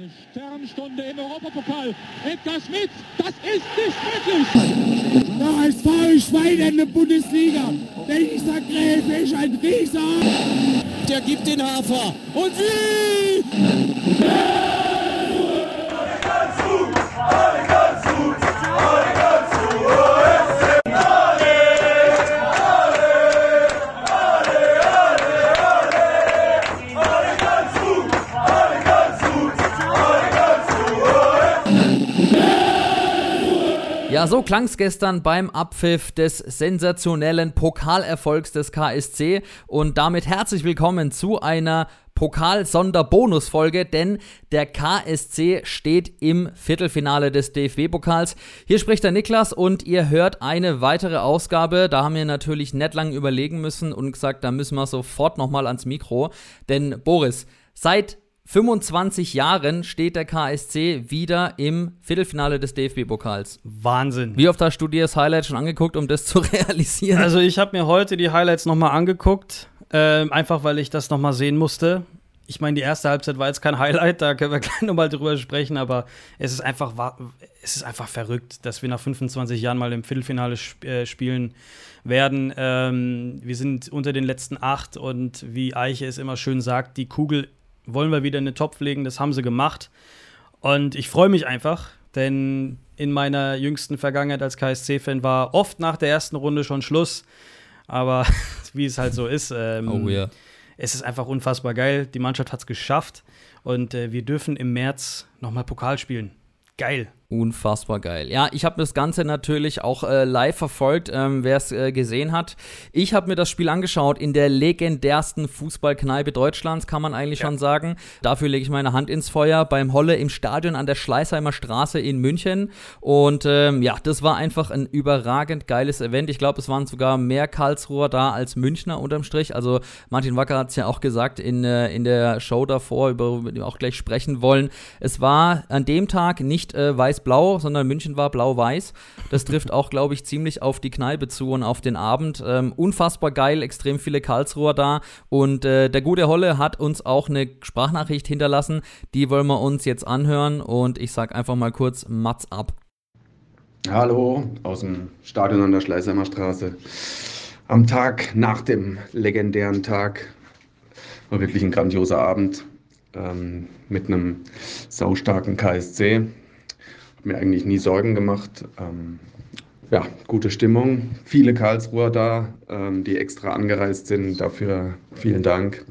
Eine Sternstunde im Europapokal. Edgar Schmidt, das ist nicht möglich. Der HSV Schwein in der Bundesliga. Dieser Gräfe ist ein Rieser. Der gibt den Hafer. Und wie? Ja, so klang es gestern beim Abpfiff des sensationellen Pokalerfolgs des KSC und damit herzlich willkommen zu einer Pokal-Sonderbonusfolge, denn der KSC steht im Viertelfinale des DFB-Pokals. Hier spricht der Niklas und ihr hört eine weitere Ausgabe. Da haben wir natürlich nicht lang überlegen müssen und gesagt, da müssen wir sofort nochmal ans Mikro. Denn Boris, seit 25 Jahren steht der KSC wieder im Viertelfinale des DFB-Pokals. Wahnsinn. Wie oft hast du dir das Highlight schon angeguckt, um das zu realisieren? Also ich habe mir heute die Highlights nochmal angeguckt, äh, einfach weil ich das nochmal sehen musste. Ich meine, die erste Halbzeit war jetzt kein Highlight, da können wir gleich nochmal drüber sprechen, aber es ist einfach, es ist einfach verrückt, dass wir nach 25 Jahren mal im Viertelfinale sp äh, spielen werden. Ähm, wir sind unter den letzten acht und wie Eiche es immer schön sagt, die Kugel wollen wir wieder in den Topf legen. Das haben sie gemacht. Und ich freue mich einfach, denn in meiner jüngsten Vergangenheit als KSC-Fan war oft nach der ersten Runde schon Schluss. Aber wie es halt so ist, ähm, oh, yeah. es ist einfach unfassbar geil. Die Mannschaft hat es geschafft und äh, wir dürfen im März nochmal Pokal spielen. Geil. Unfassbar geil. Ja, ich habe das Ganze natürlich auch äh, live verfolgt, ähm, wer es äh, gesehen hat. Ich habe mir das Spiel angeschaut in der legendärsten Fußballkneipe Deutschlands, kann man eigentlich ja. schon sagen. Dafür lege ich meine Hand ins Feuer beim Holle im Stadion an der Schleißheimer Straße in München. Und ähm, ja, das war einfach ein überragend geiles Event. Ich glaube, es waren sogar mehr Karlsruher da als Münchner unterm Strich. Also Martin Wacker hat es ja auch gesagt in, äh, in der Show davor, über die wir auch gleich sprechen wollen. Es war an dem Tag nicht äh, weiß weiß-blau, sondern München war blau-weiß. Das trifft auch, glaube ich, ziemlich auf die Kneipe zu und auf den Abend. Ähm, unfassbar geil, extrem viele Karlsruher da. Und äh, der gute Holle hat uns auch eine Sprachnachricht hinterlassen. Die wollen wir uns jetzt anhören. Und ich sage einfach mal kurz Mats ab. Hallo aus dem Stadion an der Schleißheimer Straße. Am Tag nach dem legendären Tag war wirklich ein grandioser Abend ähm, mit einem saustarken KSC mir eigentlich nie Sorgen gemacht. Ähm, ja, gute Stimmung. Viele Karlsruher da, ähm, die extra angereist sind. Dafür vielen Dank.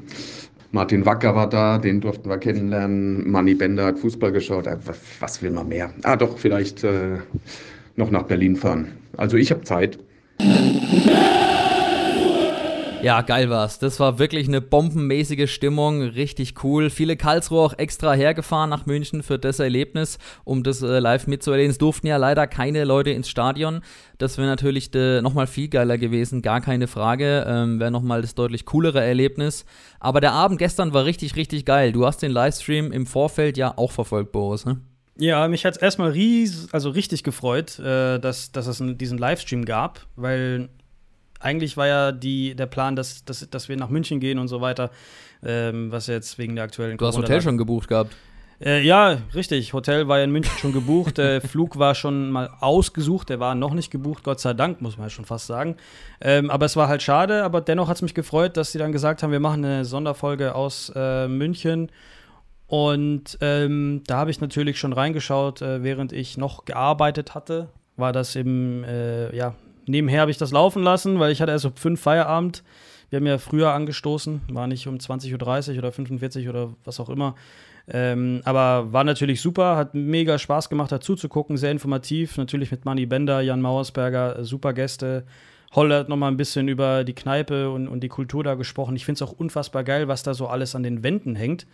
Martin Wacker war da, den durften wir kennenlernen. Manni Bender hat Fußball geschaut. Äh, was will man mehr? Ah, doch, vielleicht äh, noch nach Berlin fahren. Also ich habe Zeit. Ja, geil war's. Das war wirklich eine bombenmäßige Stimmung, richtig cool. Viele Karlsruhe auch extra hergefahren nach München für das Erlebnis, um das äh, live mitzuerleben. Es durften ja leider keine Leute ins Stadion. Das wäre natürlich äh, nochmal viel geiler gewesen, gar keine Frage. Ähm, wäre nochmal das deutlich coolere Erlebnis. Aber der Abend gestern war richtig, richtig geil. Du hast den Livestream im Vorfeld ja auch verfolgt, Boris, ne? Ja, mich hat es erstmal ries also richtig gefreut, äh, dass, dass es diesen Livestream gab, weil eigentlich war ja die, der Plan, dass, dass, dass wir nach München gehen und so weiter, ähm, was jetzt wegen der aktuellen Du hast Hotel schon gebucht gehabt. Äh, ja, richtig. Hotel war ja in München schon gebucht. Der Flug war schon mal ausgesucht. Der war noch nicht gebucht, Gott sei Dank, muss man ja schon fast sagen. Ähm, aber es war halt schade. Aber dennoch hat es mich gefreut, dass sie dann gesagt haben, wir machen eine Sonderfolge aus äh, München. Und ähm, da habe ich natürlich schon reingeschaut, äh, während ich noch gearbeitet hatte. War das im, äh, ja, nebenher habe ich das laufen lassen, weil ich hatte erst um fünf Feierabend. Wir haben ja früher angestoßen, war nicht um 20.30 Uhr oder 45 Uhr oder was auch immer. Ähm, aber war natürlich super, hat mega Spaß gemacht, dazu zu gucken, sehr informativ. Natürlich mit Manny Bender, Jan Mauersberger, super Gäste. Holle hat nochmal ein bisschen über die Kneipe und, und die Kultur da gesprochen. Ich finde es auch unfassbar geil, was da so alles an den Wänden hängt.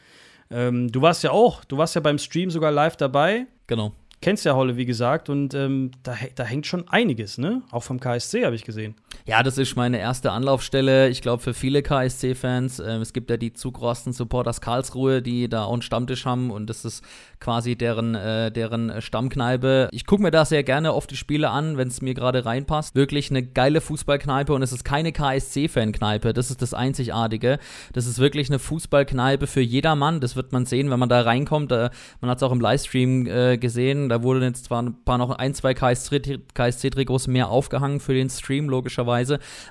Ähm, du warst ja auch, du warst ja beim Stream sogar live dabei. Genau kennst ja Holle, wie gesagt, und ähm, da, da hängt schon einiges, ne? Auch vom KSC habe ich gesehen. Ja, das ist meine erste Anlaufstelle. Ich glaube, für viele KSC-Fans. Äh, es gibt ja die zugrosten Supporters Karlsruhe, die da auch einen Stammtisch haben und das ist quasi deren, äh, deren Stammkneipe. Ich gucke mir da sehr gerne oft die Spiele an, wenn es mir gerade reinpasst. Wirklich eine geile Fußballkneipe und es ist keine KSC-Fan-Kneipe. Das ist das Einzigartige. Das ist wirklich eine Fußballkneipe für jedermann. Das wird man sehen, wenn man da reinkommt. Äh, man hat es auch im Livestream äh, gesehen. Da wurden jetzt zwar ein paar noch ein, zwei KSC-Trikots mehr aufgehangen für den Stream, logischerweise.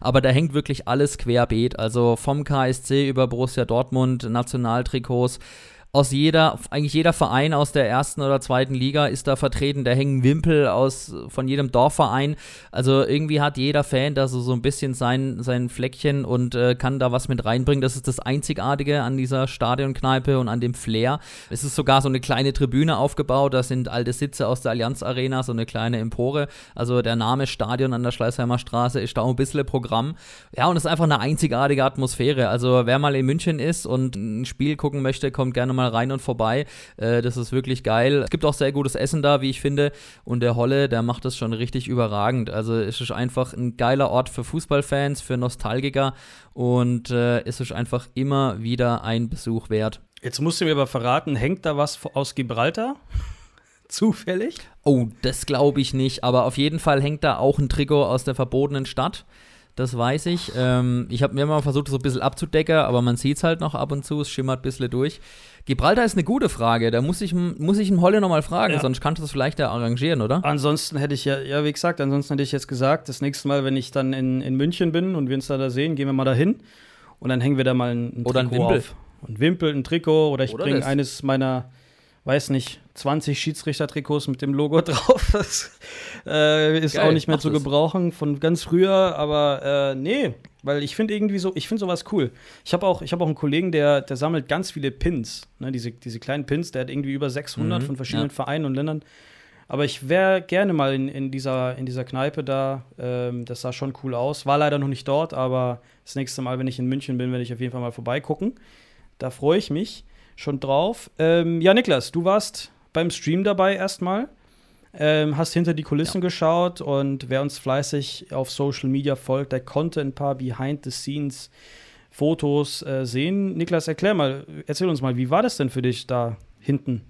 Aber da hängt wirklich alles querbeet. Also vom KSC über Borussia Dortmund, Nationaltrikots aus jeder, eigentlich jeder Verein aus der ersten oder zweiten Liga ist da vertreten. Da hängen Wimpel aus von jedem Dorfverein. Also irgendwie hat jeder Fan da so, so ein bisschen sein, sein Fleckchen und äh, kann da was mit reinbringen. Das ist das Einzigartige an dieser Stadionkneipe und an dem Flair. Es ist sogar so eine kleine Tribüne aufgebaut. Da sind alte Sitze aus der Allianz Arena, so eine kleine Empore. Also der Name Stadion an der Schleißheimer Straße ist da auch ein bisschen Programm. Ja, und es ist einfach eine einzigartige Atmosphäre. Also wer mal in München ist und ein Spiel gucken möchte, kommt gerne mal rein und vorbei. Äh, das ist wirklich geil. Es gibt auch sehr gutes Essen da, wie ich finde. Und der Holle, der macht das schon richtig überragend. Also es ist einfach ein geiler Ort für Fußballfans, für Nostalgiker. Und äh, es ist einfach immer wieder ein Besuch wert. Jetzt musst du mir aber verraten, hängt da was aus Gibraltar? Zufällig? Oh, das glaube ich nicht. Aber auf jeden Fall hängt da auch ein Trikot aus der verbotenen Stadt. Das weiß ich. Ähm, ich habe mir mal versucht, so ein bisschen abzudecken, aber man sieht es halt noch ab und zu. Es schimmert ein bisschen durch. Gibraltar ist eine gute Frage. Da muss ich, muss ich einen Holle nochmal fragen, ja. sonst kannst du das vielleicht ja arrangieren, oder? Ansonsten hätte ich ja, ja, wie gesagt, ansonsten hätte ich jetzt gesagt, das nächste Mal, wenn ich dann in, in München bin und wir uns da, da sehen, gehen wir mal dahin und dann hängen wir da mal ein, ein oder Trikot ein Wimpel. auf. Ein Wimpel, ein Trikot oder ich bringe eines meiner weiß nicht, 20 Schiedsrichtertrikots mit dem Logo drauf. Das äh, ist Geil, auch nicht mehr zu gebrauchen von ganz früher, aber äh, nee, weil ich finde irgendwie so, ich finde sowas cool. Ich habe auch, hab auch einen Kollegen, der, der sammelt ganz viele Pins, ne, diese, diese kleinen Pins, der hat irgendwie über 600 mhm, von verschiedenen ja. Vereinen und Ländern. Aber ich wäre gerne mal in, in, dieser, in dieser Kneipe da. Ähm, das sah schon cool aus. War leider noch nicht dort, aber das nächste Mal, wenn ich in München bin, werde ich auf jeden Fall mal vorbeigucken. Da freue ich mich schon drauf. Ähm, ja, Niklas, du warst beim Stream dabei erstmal. Ähm, hast hinter die Kulissen ja. geschaut und wer uns fleißig auf Social Media folgt, der konnte ein paar Behind-the-Scenes Fotos äh, sehen. Niklas, erklär mal, erzähl uns mal, wie war das denn für dich da hinten?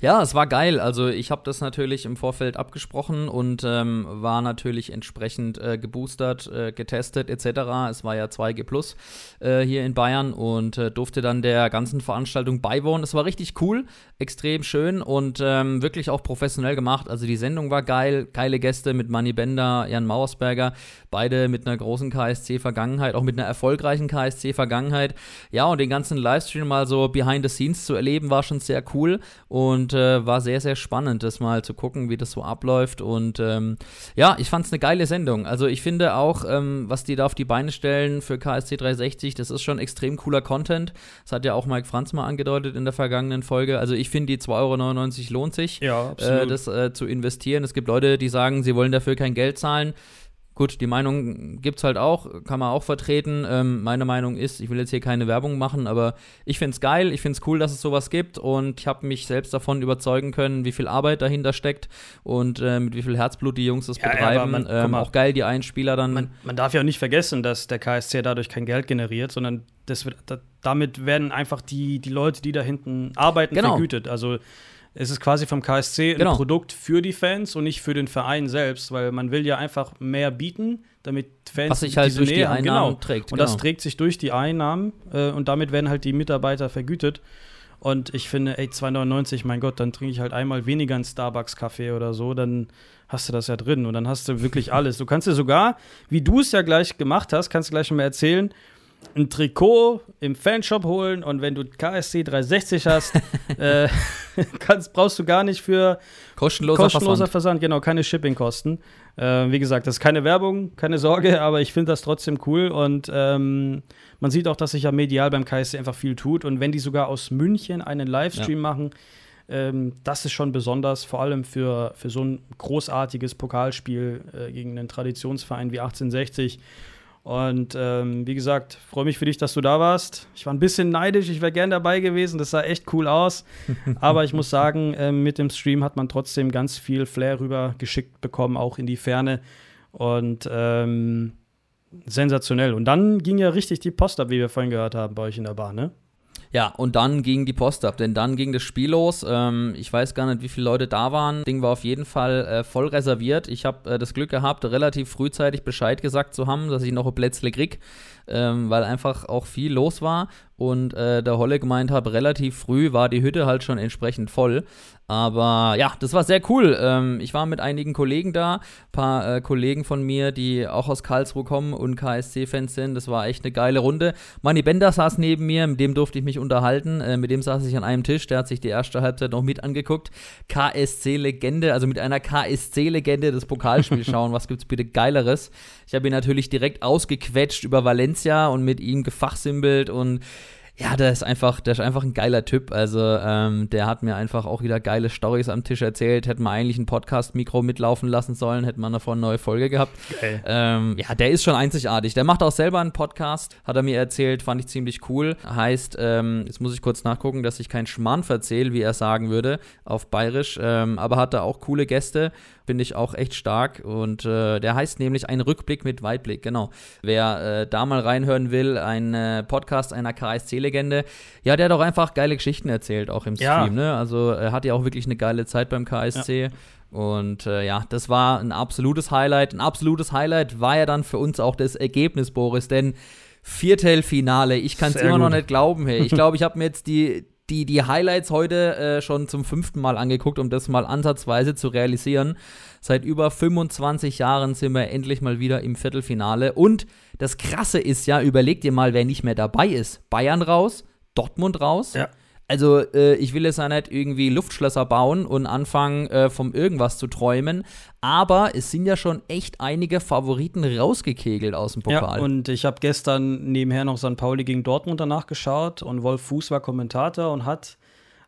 Ja, es war geil. Also ich habe das natürlich im Vorfeld abgesprochen und ähm, war natürlich entsprechend äh, geboostert, äh, getestet etc. Es war ja 2G Plus äh, hier in Bayern und äh, durfte dann der ganzen Veranstaltung beiwohnen. Es war richtig cool, extrem schön und ähm, wirklich auch professionell gemacht. Also die Sendung war geil, geile Gäste mit Manny Bender, Jan Mauersberger, beide mit einer großen KSC-Vergangenheit, auch mit einer erfolgreichen KSC-Vergangenheit. Ja, und den ganzen Livestream mal so behind the scenes zu erleben, war schon sehr cool und äh, war sehr, sehr spannend, das mal zu gucken, wie das so abläuft. Und ähm, ja, ich fand es eine geile Sendung. Also ich finde auch, ähm, was die da auf die Beine stellen für KSC 360, das ist schon extrem cooler Content. Das hat ja auch Mike Franz mal angedeutet in der vergangenen Folge. Also ich finde, die 2,99 Euro lohnt sich, ja, äh, das äh, zu investieren. Es gibt Leute, die sagen, sie wollen dafür kein Geld zahlen. Gut, die Meinung gibt es halt auch, kann man auch vertreten. Ähm, meine Meinung ist, ich will jetzt hier keine Werbung machen, aber ich finde es geil, ich finde es cool, dass es sowas gibt und ich habe mich selbst davon überzeugen können, wie viel Arbeit dahinter steckt und äh, mit wie viel Herzblut die Jungs das ja, betreiben. Man, ähm, auch geil, die Einspieler dann. Man, man, darf ja auch nicht vergessen, dass der KSC dadurch kein Geld generiert, sondern das wird, da, damit werden einfach die, die Leute, die da hinten arbeiten, genau. vergütet. Also es ist quasi vom KSC genau. ein Produkt für die Fans und nicht für den Verein selbst, weil man will ja einfach mehr bieten, damit Fans Was sich halt durch Nähe die Einnahmen genau. trägt. Und genau. das trägt sich durch die Einnahmen äh, und damit werden halt die Mitarbeiter vergütet. Und ich finde, ey, 2,99, mein Gott, dann trinke ich halt einmal weniger einen Starbucks-Kaffee oder so, dann hast du das ja drin und dann hast du wirklich alles. Du kannst dir sogar, wie du es ja gleich gemacht hast, kannst du gleich mal erzählen, ein Trikot im Fanshop holen und wenn du KSC 360 hast, äh, kannst, brauchst du gar nicht für kostenloser, kostenloser Versand. Versand. genau, keine Shippingkosten. Äh, wie gesagt, das ist keine Werbung, keine Sorge, aber ich finde das trotzdem cool und ähm, man sieht auch, dass sich ja medial beim KSC einfach viel tut und wenn die sogar aus München einen Livestream ja. machen, ähm, das ist schon besonders, vor allem für, für so ein großartiges Pokalspiel äh, gegen einen Traditionsverein wie 1860 und ähm, wie gesagt, freue mich für dich, dass du da warst. Ich war ein bisschen neidisch, ich wäre gern dabei gewesen. Das sah echt cool aus. Aber ich muss sagen, äh, mit dem Stream hat man trotzdem ganz viel Flair rüber geschickt bekommen, auch in die Ferne. Und ähm, sensationell. Und dann ging ja richtig die Post ab, wie wir vorhin gehört haben, bei euch in der Bar, ne? Ja, und dann ging die Post ab, denn dann ging das Spiel los. Ähm, ich weiß gar nicht, wie viele Leute da waren. Das Ding war auf jeden Fall äh, voll reserviert. Ich habe äh, das Glück gehabt, relativ frühzeitig Bescheid gesagt zu haben, dass ich noch ein Plätzle krieg, ähm, weil einfach auch viel los war. Und äh, der Holle gemeint hat, relativ früh war die Hütte halt schon entsprechend voll. Aber ja, das war sehr cool. Ähm, ich war mit einigen Kollegen da, ein paar äh, Kollegen von mir, die auch aus Karlsruhe kommen und KSC-Fans sind. Das war echt eine geile Runde. Manni Bender saß neben mir, mit dem durfte ich mich unterhalten. Äh, mit dem saß ich an einem Tisch, der hat sich die erste Halbzeit noch mit angeguckt. KSC-Legende, also mit einer KSC-Legende das Pokalspiel schauen. Was gibt's bitte Geileres? Ich habe ihn natürlich direkt ausgequetscht über Valencia und mit ihm gefachsimpelt und ja, der ist einfach, der ist einfach ein geiler Typ. Also, ähm, der hat mir einfach auch wieder geile Stories am Tisch erzählt. Hätten wir eigentlich ein Podcast-Mikro mitlaufen lassen sollen, hätten wir davon eine neue Folge gehabt. Ähm, ja, der ist schon einzigartig. Der macht auch selber einen Podcast, hat er mir erzählt, fand ich ziemlich cool. Heißt, ähm, jetzt muss ich kurz nachgucken, dass ich keinen Schmarrn verzähle, wie er sagen würde, auf Bayerisch. Ähm, aber hat da auch coole Gäste finde ich auch echt stark. Und äh, der heißt nämlich Ein Rückblick mit Weitblick, genau. Wer äh, da mal reinhören will, ein äh, Podcast einer KSC-Legende, ja, der hat auch einfach geile Geschichten erzählt, auch im Ja. Stream, ne? Also er hat ja auch wirklich eine geile Zeit beim KSC. Und äh, ja, das war ein absolutes Highlight. Ein absolutes Highlight war ja dann für uns auch das Ergebnis, Boris, denn Viertelfinale, ich kann es immer noch gut. nicht glauben. Hey. Ich glaube, ich habe mir jetzt die, die, die Highlights heute äh, schon zum fünften Mal angeguckt, um das mal ansatzweise zu realisieren. Seit über 25 Jahren sind wir endlich mal wieder im Viertelfinale. Und das Krasse ist ja, überleg dir mal, wer nicht mehr dabei ist. Bayern raus, Dortmund raus. Ja. Also, äh, ich will jetzt ja nicht irgendwie Luftschlösser bauen und anfangen, äh, vom irgendwas zu träumen. Aber es sind ja schon echt einige Favoriten rausgekegelt aus dem Ja, Pokal. und ich habe gestern nebenher noch St. Pauli gegen Dortmund danach geschaut und Wolf Fuß war Kommentator und hat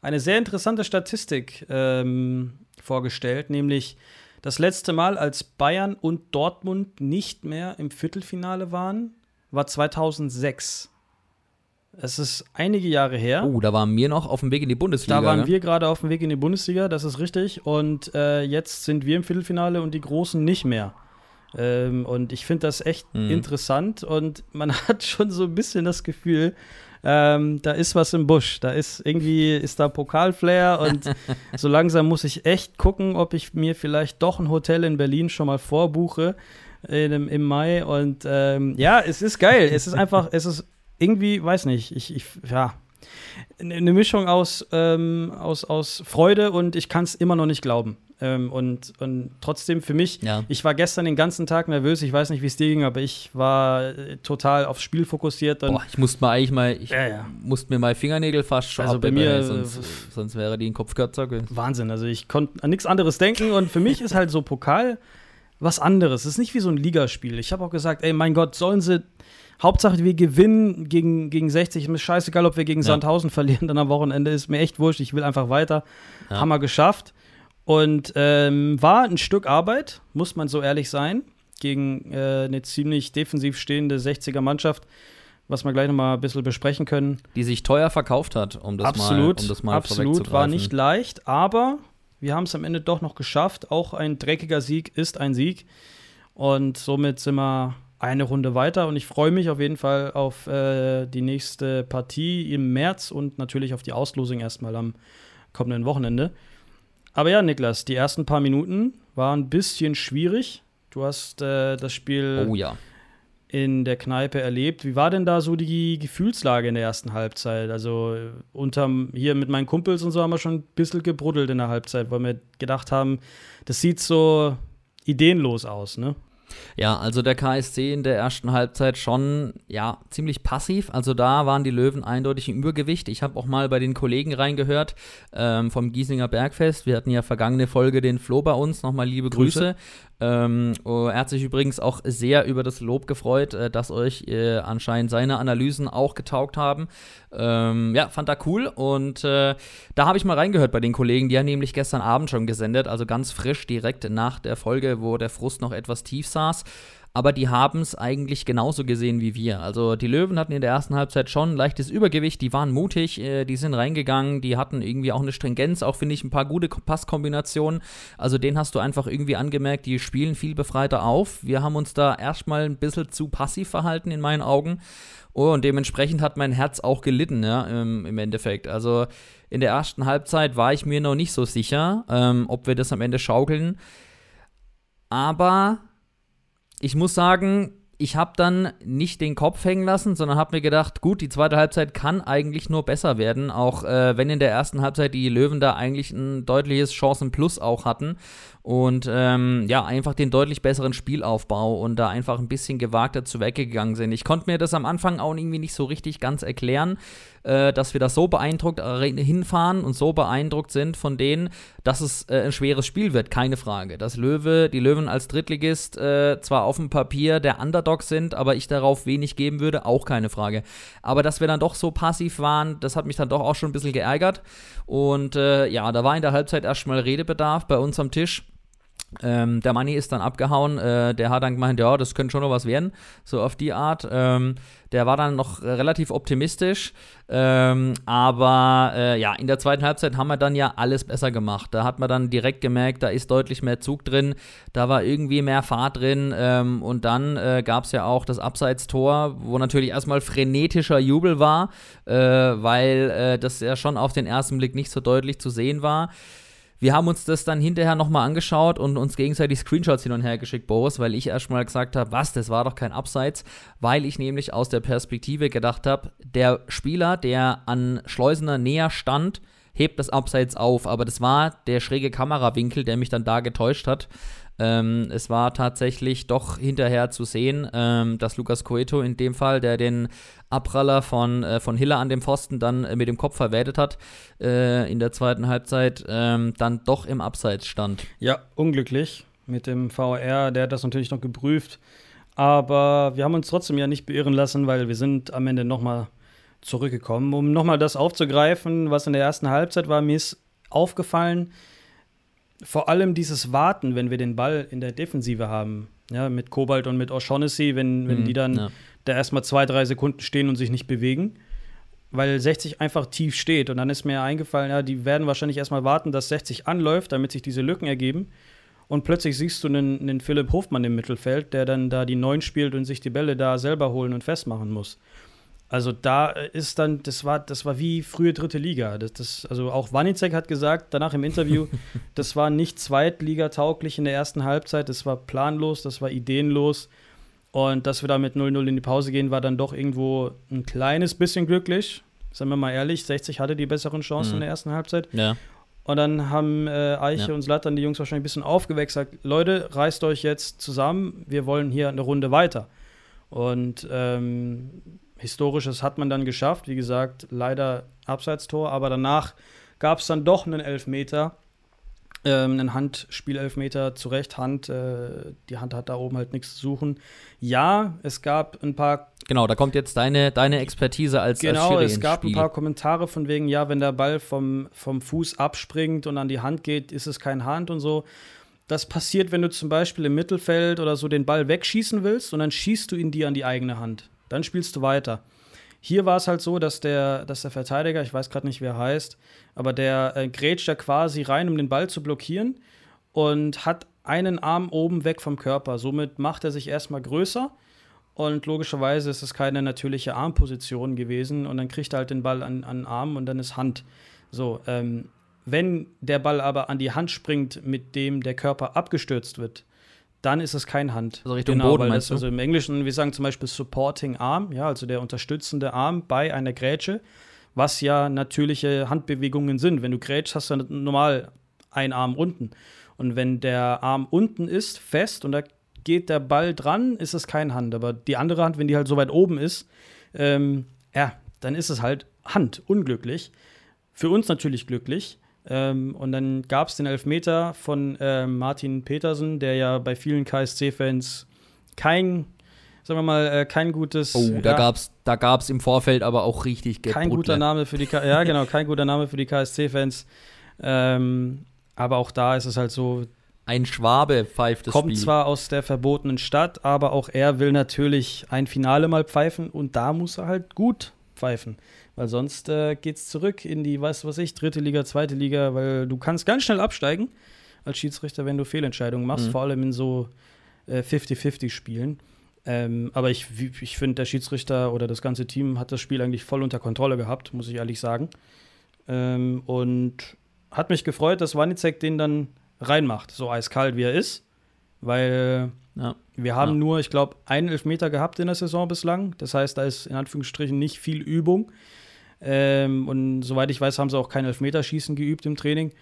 eine sehr interessante Statistik ähm, vorgestellt, nämlich das letzte Mal, als Bayern und Dortmund nicht mehr im Viertelfinale waren, war 2006. Es ist einige Jahre her. oh, da waren wir noch auf dem Weg in die Bundesliga. Da waren ne? wir gerade auf dem Weg in die Bundesliga, das ist richtig. Und äh, jetzt sind wir im Viertelfinale und die Großen nicht mehr. Ähm, und ich finde das echt Mhm. interessant und man hat schon so ein bisschen das Gefühl, ähm, da ist was im Busch. Da ist irgendwie ist da Pokalflair und so langsam muss ich echt gucken, ob ich mir vielleicht doch ein Hotel in Berlin schon mal vorbuche in, im Mai. Und ähm, ja, es ist geil. Es ist einfach, es ist irgendwie, weiß nicht, ich, ich ja, eine Mischung aus, ähm, aus, aus Freude und ich kann es immer noch nicht glauben. Ähm, und, und trotzdem für mich, Ja. ich war gestern den ganzen Tag nervös, ich weiß nicht, wie es dir ging, aber ich war äh, total aufs Spiel fokussiert. Boah, ich musste mal eigentlich mal, ich Ja, ja. musste mir mal Fingernägel fast schon Also bei mir, sonst, äh, sonst wäre die ein Kopf kürzer gewesen. Wahnsinn. Also ich konnte an nichts anderes denken und für mich ist halt so Pokal was anderes. Es ist nicht wie so ein Ligaspiel. Ich habe auch gesagt, ey, mein Gott, sollen sie. Hauptsache, wir gewinnen gegen, gegen 60. Mir ist scheißegal, ob wir gegen Ja. Sandhausen verlieren dann am Wochenende. Ist mir echt wurscht. Ich will einfach weiter. Ja. Haben wir geschafft. Und ähm, war ein Stück Arbeit, muss man so ehrlich sein, gegen äh, eine ziemlich defensiv stehende 60er-Mannschaft, was wir gleich nochmal ein bisschen besprechen können. Die sich teuer verkauft hat, um das absolut, mal, um das mal absolut, war nicht leicht, aber wir haben es am Ende doch noch geschafft. Auch ein dreckiger Sieg ist ein Sieg. Und somit sind wir eine Runde weiter. Und ich freue mich auf jeden Fall auf äh, die nächste Partie im März und natürlich auf die Auslosung erstmal am kommenden Wochenende. Aber ja, Niklas, die ersten paar Minuten waren ein bisschen schwierig. Du hast äh, das Spiel Oh ja. in der Kneipe erlebt. Wie war denn da so die Gefühlslage in der ersten Halbzeit? Also äh, unterm, hier mit meinen Kumpels und so haben wir schon ein bisschen gebruddelt in der Halbzeit, weil wir gedacht haben, das sieht so ideenlos aus, ne? Ja, also der KSC in der ersten Halbzeit schon, ja, ziemlich passiv. Also da waren die Löwen eindeutig im Übergewicht. Ich habe auch mal bei den Kollegen reingehört ähm, vom Giesinger Bergfest. Wir hatten ja vergangene Folge den Flo bei uns. Nochmal liebe Grüße. Grüße. Ähm, oh, er hat sich übrigens auch sehr über das Lob gefreut, äh, dass euch äh, anscheinend seine Analysen auch getaugt haben. Ähm, ja, fand er cool. Und äh, da habe ich mal reingehört bei den Kollegen. Die haben nämlich gestern Abend schon gesendet, also ganz frisch direkt nach der Folge, wo der Frust noch etwas tief saß. Aber die haben es eigentlich genauso gesehen wie wir. Also die Löwen hatten in der ersten Halbzeit schon ein leichtes Übergewicht, die waren mutig, äh, die sind reingegangen, die hatten irgendwie auch eine Stringenz, auch finde ich ein paar gute Passkombinationen. Also den hast du einfach irgendwie angemerkt, die spielen viel befreiter auf. Wir haben uns da erstmal ein bisschen zu passiv verhalten in meinen Augen. Und dementsprechend hat mein Herz auch gelitten, ja, im, im Endeffekt. Also in der ersten Halbzeit war ich mir noch nicht so sicher, ähm, ob wir das am Ende schaukeln. Aber ich muss sagen, ich habe dann nicht den Kopf hängen lassen, sondern habe mir gedacht, gut, die zweite Halbzeit kann eigentlich nur besser werden, auch äh, wenn in der ersten Halbzeit die Löwen da eigentlich ein deutliches Chancenplus auch hatten und ähm, ja, einfach den deutlich besseren Spielaufbau und da einfach ein bisschen gewagter zu weggegangen sind. Ich konnte mir das am Anfang auch irgendwie nicht so richtig ganz erklären, äh, dass wir da so beeindruckt äh, hinfahren und so beeindruckt sind von denen, dass es äh, ein schweres Spiel wird, keine Frage. Dass Löwe, die Löwen als Drittligist äh, zwar auf dem Papier der Underdog sind, aber ich darauf wenig geben würde, auch keine Frage. Aber dass wir dann doch so passiv waren, das hat mich dann doch auch schon ein bisschen geärgert. Und äh, ja, da war in der Halbzeit erstmal Redebedarf bei uns am Tisch. Ähm, der Manni ist dann abgehauen. Äh, der hat dann gemeint, ja, das könnte schon noch was werden, so auf die Art. Ähm, der war dann noch relativ optimistisch. Ähm, aber äh, ja, in der zweiten Halbzeit haben wir dann ja alles besser gemacht. Da hat man dann direkt gemerkt, da ist deutlich mehr Zug drin. Da war irgendwie mehr Fahrt drin. Ähm, und dann äh, gab es ja auch das Abseitstor, wo natürlich erstmal frenetischer Jubel war, äh, weil äh, das ja schon auf den ersten Blick nicht so deutlich zu sehen war. Wir haben uns das dann hinterher nochmal angeschaut und uns gegenseitig Screenshots hin und her geschickt, Boris, weil ich erstmal gesagt habe, was, das war doch kein Abseits, weil ich nämlich aus der Perspektive gedacht habe, der Spieler, der an Schleusener näher stand, hebt das Abseits auf, aber das war der schräge Kamerawinkel, der mich dann da getäuscht hat. Ähm, es war tatsächlich doch hinterher zu sehen, ähm, dass Lukas Coeto in dem Fall, der den Abpraller von, äh, von Hiller an dem Pfosten dann äh, mit dem Kopf verwertet hat, äh, in der zweiten Halbzeit ähm, dann doch im Abseits stand. Ja, unglücklich mit dem VR, der hat das natürlich noch geprüft. Aber wir haben uns trotzdem ja nicht beirren lassen, weil wir sind am Ende nochmal zurückgekommen. Um nochmal das aufzugreifen, was in der ersten Halbzeit war, mir ist aufgefallen, vor allem dieses Warten, wenn wir den Ball in der Defensive haben, ja, mit Kobalt und mit O'Shaughnessy, wenn, wenn mhm, die dann ja. da erstmal zwei, drei Sekunden stehen und sich nicht bewegen, weil 60 einfach tief steht. Und dann ist mir eingefallen, ja, die werden wahrscheinlich erstmal warten, dass 60 anläuft, damit sich diese Lücken ergeben. Und plötzlich siehst du einen, einen Philipp Hofmann im Mittelfeld, der dann da die Neun spielt und sich die Bälle da selber holen und festmachen muss. Also da ist dann, das war, das war wie frühe dritte Liga. Das, das, also auch Wanizek hat gesagt, danach im Interview, das war nicht zweitligatauglich in der ersten Halbzeit, das war planlos, das war ideenlos. Und dass wir da mit 0-0 in die Pause gehen, war dann doch irgendwo ein kleines bisschen glücklich. Seien wir mal ehrlich, 60 hatte die besseren Chancen mhm. in der ersten Halbzeit. Ja. Und dann haben äh, Eiche ja. und Slattern die Jungs wahrscheinlich ein bisschen aufgewechselt, Leute, reißt euch jetzt zusammen, wir wollen hier eine Runde weiter. Und ähm, Historisches hat man dann geschafft. Wie gesagt, leider Abseitstor, aber danach gab es dann doch einen Elfmeter. Ähm, einen Handspielelfmeter zu Recht, Hand, äh, die Hand hat da oben halt nichts zu suchen. Ja, es gab ein paar. Genau, da kommt jetzt deine, deine Expertise als Genau, als es gab ein paar Kommentare von wegen, ja, wenn der Ball vom, vom Fuß abspringt und an die Hand geht, ist es kein Hand und so. Das passiert, wenn du zum Beispiel im Mittelfeld oder so den Ball wegschießen willst und dann schießt du ihn dir an die eigene Hand dann spielst du weiter. Hier war es halt so, dass der, dass der Verteidiger, ich weiß gerade nicht, wer er heißt, aber der äh, grätscht da quasi rein, um den Ball zu blockieren und hat einen Arm oben weg vom Körper. Somit macht er sich erstmal größer und logischerweise ist es keine natürliche Armposition gewesen und dann kriegt er halt den Ball an, an den Arm und dann ist Hand. So, ähm, wenn der Ball aber an die Hand springt, mit dem der Körper abgestürzt wird, dann ist es kein Hand. Also Richtung genau, Boden, meinst das, Also im Englischen, wir sagen zum Beispiel Supporting Arm, ja, also der unterstützende Arm bei einer Grätsche, was ja natürliche Handbewegungen sind. Wenn du grätschst, hast du normal einen Arm unten. Und wenn der Arm unten ist, fest, und da geht der Ball dran, ist es kein Hand. Aber die andere Hand, wenn die halt so weit oben ist, ähm, ja, dann ist es halt Hand, unglücklich. Für uns natürlich glücklich. Ähm, und dann gab es den Elfmeter von äh, Martin Petersen, der ja bei vielen KSC-Fans kein, sagen wir mal, äh, kein gutes. Oh, da ja, gab's, da gab's im Vorfeld aber auch richtig Kein guter Name für die, K ja genau, kein guter Name für die KSC-Fans. Ähm, aber auch da ist es halt so, Ein Schwabe pfeift das kommt Spiel. zwar aus der verbotenen Stadt, aber auch er will natürlich ein Finale mal pfeifen und da muss er halt gut pfeifen. Weil sonst äh, es zurück in die, was ich, dritte Liga, zweite Liga, weil du kannst ganz schnell absteigen als Schiedsrichter, wenn du Fehlentscheidungen machst, Mhm. vor allem in so äh, 50-50-Spielen. Ähm, aber ich, ich finde, der Schiedsrichter oder das ganze Team hat das Spiel eigentlich voll unter Kontrolle gehabt, muss ich ehrlich sagen. Ähm, und hat mich gefreut, dass Wanizek den dann reinmacht, so eiskalt wie er ist. Weil Ja. wir haben Ja. nur, ich glaube, einen Elfmeter gehabt in der Saison bislang. Das heißt, da ist in Anführungsstrichen nicht viel Übung. Ähm, und soweit ich weiß, haben sie auch kein Elfmeterschießen geübt im Training.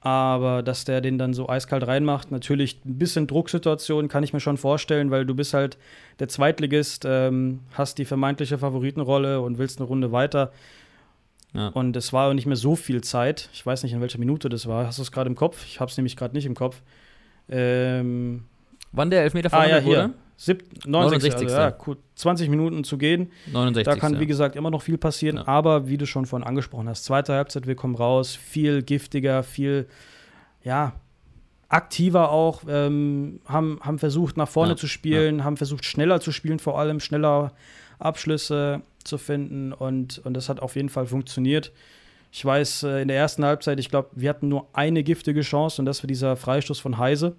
Aber dass der den dann so eiskalt reinmacht, natürlich ein bisschen Drucksituation kann ich mir schon vorstellen, weil du bist halt der Zweitligist, ähm, hast die vermeintliche Favoritenrolle und willst eine Runde weiter. Ja. Und es war auch nicht mehr so viel Zeit. Ich weiß nicht, in welcher Minute das war. Hast du es gerade im Kopf? Ich habe es nämlich gerade nicht im Kopf. Ähm, Wann der Elfmeter ah ja, wurde? Sieb 69. 69. Also, ja, gut, 20 Minuten zu gehen. 69. Da kann, wie gesagt, immer noch viel passieren. Ja. Aber wie du schon vorhin angesprochen hast, zweite Halbzeit, wir kommen raus, viel giftiger, viel, ja, aktiver auch, ähm, haben, haben versucht, nach vorne Ja, zu spielen, haben versucht, schneller zu spielen, vor allem schneller Abschlüsse zu finden. Und, und das hat auf jeden Fall funktioniert. Ich weiß, äh, in der ersten Halbzeit, ich glaube, wir hatten nur eine giftige Chance und das war dieser Freistoß von Heise.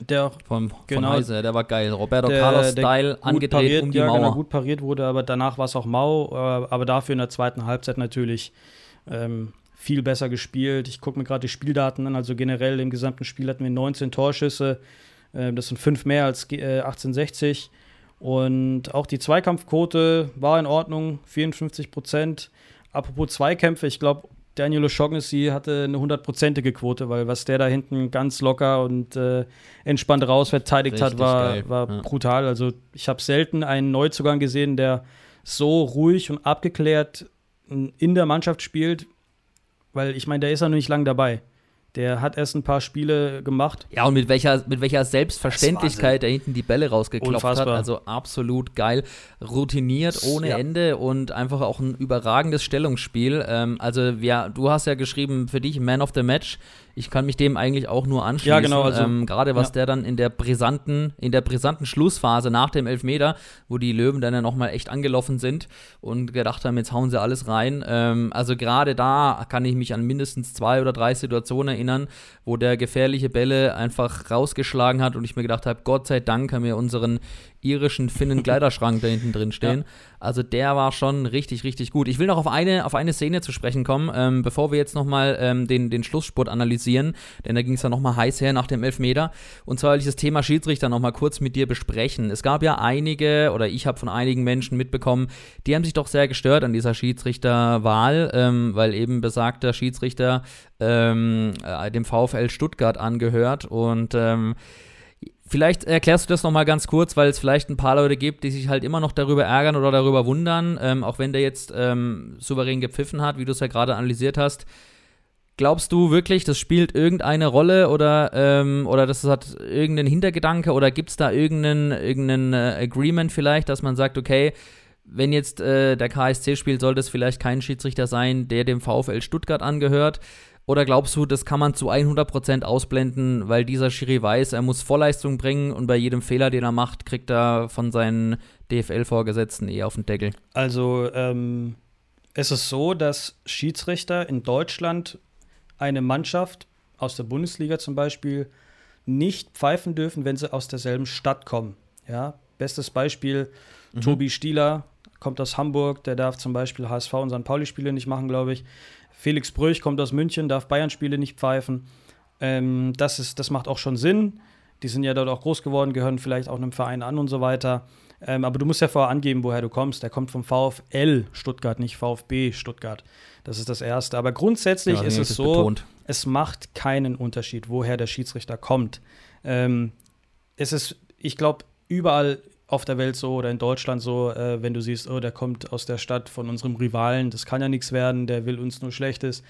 Der Vom, Genau. von Heise, der war geil. Roberto der- Carlos der Style angedreht pariert, um die ja, Mauer. Genau, gut pariert wurde, aber danach war es auch mau. Äh, aber dafür in der zweiten Halbzeit natürlich ähm, viel besser gespielt. Ich gucke mir gerade die Spieldaten an. Also generell im gesamten Spiel hatten wir 19 Torschüsse. Äh, das sind fünf mehr als äh, 1860. Und auch die Zweikampfquote war in Ordnung, 54 Prozent. Apropos Zweikämpfe, ich glaube, Daniel O'Shaughnessy hatte eine hundertprozentige Quote, weil was der da hinten ganz locker und äh, entspannt raus verteidigt hat, war, geil, war ja. brutal. Also ich habe selten einen Neuzugang gesehen, der so ruhig und abgeklärt in der Mannschaft spielt, weil ich meine, der ist ja noch nicht lang dabei. Der hat erst ein paar Spiele gemacht. Ja, und mit welcher, mit welcher Selbstverständlichkeit er hinten die Bälle rausgeklopft hat. Unfassbar. Also absolut geil. Routiniert ohne Ja. Ende und einfach auch ein überragendes Stellungsspiel. Ähm, also, ja, du hast ja geschrieben, für dich Man of the Match. Ich kann mich dem eigentlich auch nur anschließen. Ja, genau, also- ähm, Gerade was ja. der dann in der brisanten, in der brisanten Schlussphase nach dem Elfmeter, wo die Löwen dann ja nochmal echt angelaufen sind und gedacht haben, jetzt hauen sie alles rein. Ähm, also gerade da kann ich mich an mindestens zwei oder drei Situationen erinnern, wo der gefährliche Bälle einfach rausgeschlagen hat und ich mir gedacht habe, Gott sei Dank haben wir unseren irischen Finnen-Kleiderschrank da hinten drin stehen. Also der war schon richtig, richtig gut. Ich will noch auf eine, auf eine Szene zu sprechen kommen, ähm, bevor wir jetzt nochmal ähm, den, den Schlussspurt analysieren, denn da ging es ja nochmal heiß her nach dem Elfmeter. Und zwar will ich das Thema Schiedsrichter nochmal kurz mit dir besprechen. Es gab ja einige, oder ich habe von einigen Menschen mitbekommen, die haben sich doch sehr gestört an dieser Schiedsrichterwahl, ähm, weil eben besagter Schiedsrichter ähm, äh, dem VfL Stuttgart angehört und ähm, Vielleicht erklärst du das nochmal ganz kurz, weil es vielleicht ein paar Leute gibt, die sich halt immer noch darüber ärgern oder darüber wundern, ähm, auch wenn der jetzt ähm, souverän gepfiffen hat, wie du es ja gerade analysiert hast. Glaubst du wirklich, das spielt irgendeine Rolle oder, ähm, oder das hat irgendeinen Hintergedanke oder gibt es da irgendeinen, irgendeinen äh, Agreement vielleicht, dass man sagt, okay, wenn jetzt äh, der KSC spielt, sollte es vielleicht kein Schiedsrichter sein, der dem VfL Stuttgart angehört? Oder glaubst du, das kann man zu 100% ausblenden, weil dieser Schiri weiß, er muss Vorleistung bringen und bei jedem Fehler, den er macht, kriegt er von seinen DFL-Vorgesetzten eher auf den Deckel? Also ähm, es ist so, dass Schiedsrichter in Deutschland eine Mannschaft aus der Bundesliga zum Beispiel nicht pfeifen dürfen, wenn sie aus derselben Stadt kommen. Ja, bestes Beispiel, Tobi Stieler kommt aus Hamburg, der darf zum Beispiel HSV und St. Pauli-Spiele nicht machen, glaube ich. Felix Brüch kommt aus München, darf Bayern-Spiele nicht pfeifen. Ähm, das, ist, das macht auch schon Sinn. Die sind ja dort auch groß geworden, gehören vielleicht auch einem Verein an und so weiter. Ähm, aber du musst ja vorher angeben, woher du kommst. Der kommt vom VfL Stuttgart, nicht VfB Stuttgart. Das ist das Erste. Aber grundsätzlich Ja, ist es so, betont. es macht keinen Unterschied, woher der Schiedsrichter kommt. Ähm, es ist, ich glaube, überall auf der Welt so oder in Deutschland so, äh, wenn du siehst, oh, der kommt aus der Stadt von unserem Rivalen, das kann ja nichts werden, der will uns nur Schlechtes.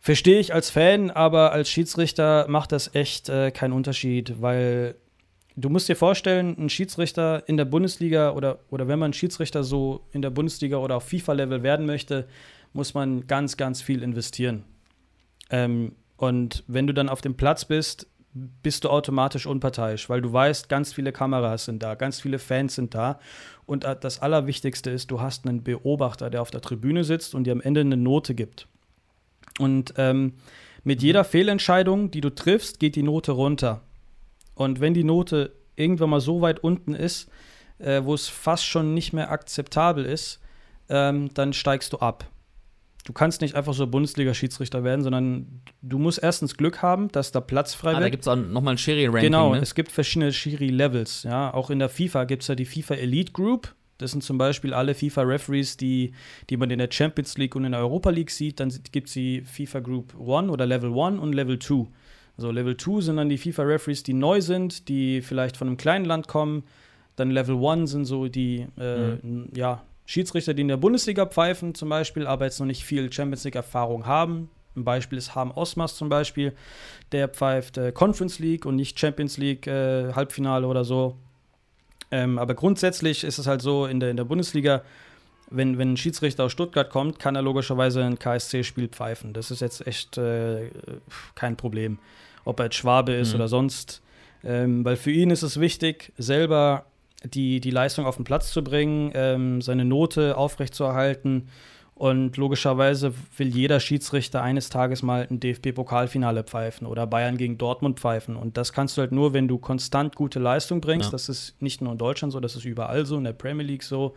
Verstehe ich als Fan, aber als Schiedsrichter macht das echt äh, keinen Unterschied, weil du musst dir vorstellen, ein Schiedsrichter in der Bundesliga oder, oder wenn man Schiedsrichter so in der Bundesliga oder auf FIFA-Level werden möchte, muss man ganz, ganz viel investieren. Ähm, und wenn du dann auf dem Platz bist, bist du automatisch unparteiisch, weil du weißt, ganz viele Kameras sind da, ganz viele Fans sind da. Und äh, das Allerwichtigste ist, du hast einen Beobachter, der auf der Tribüne sitzt und dir am Ende eine Note gibt. Und ähm, mit jeder Fehlentscheidung, die du triffst, geht die Note runter. Und wenn die Note irgendwann mal so weit unten ist, äh, wo es fast schon nicht mehr akzeptabel ist, ähm, dann steigst du ab. Du kannst nicht einfach so Bundesliga-Schiedsrichter werden, sondern du musst erstens Glück haben, dass da Platz frei ah, wird. Da gibt es auch nochmal ein Schiri-Ranking. Genau, ne? es gibt verschiedene Schiri-Levels. Ja? Auch in der FIFA gibt es ja die FIFA Elite Group. Das sind zum Beispiel alle FIFA-Referees, die, die man in der Champions League und in der Europa League sieht. Dann gibt es die FIFA Group 1 oder Level 1 und Level 2. Also Level 2 sind dann die FIFA-Referees, die neu sind, die vielleicht von einem kleinen Land kommen. Dann Level 1 sind so die äh, mhm. ja, Schiedsrichter, die in der Bundesliga pfeifen zum Beispiel, aber jetzt noch nicht viel Champions League-Erfahrung haben. Ein Beispiel ist Harm Osmas zum Beispiel. Der pfeift äh, Conference League und nicht Champions League äh, Halbfinale oder so. Ähm, aber grundsätzlich ist es halt so, in der, in der Bundesliga, wenn, wenn ein Schiedsrichter aus Stuttgart kommt, kann er logischerweise ein KSC-Spiel pfeifen. Das ist jetzt echt äh, kein Problem. Ob er jetzt Schwabe ist mhm. oder sonst. Ähm, weil für ihn ist es wichtig, selber die, die Leistung auf den Platz zu bringen, ähm, seine Note aufrechtzuerhalten. Und logischerweise will jeder Schiedsrichter eines Tages mal ein DFB-Pokalfinale pfeifen oder Bayern gegen Dortmund pfeifen. Und das kannst du halt nur, wenn du konstant gute Leistung bringst. Ja. Das ist nicht nur in Deutschland so, das ist überall so, in der Premier League so.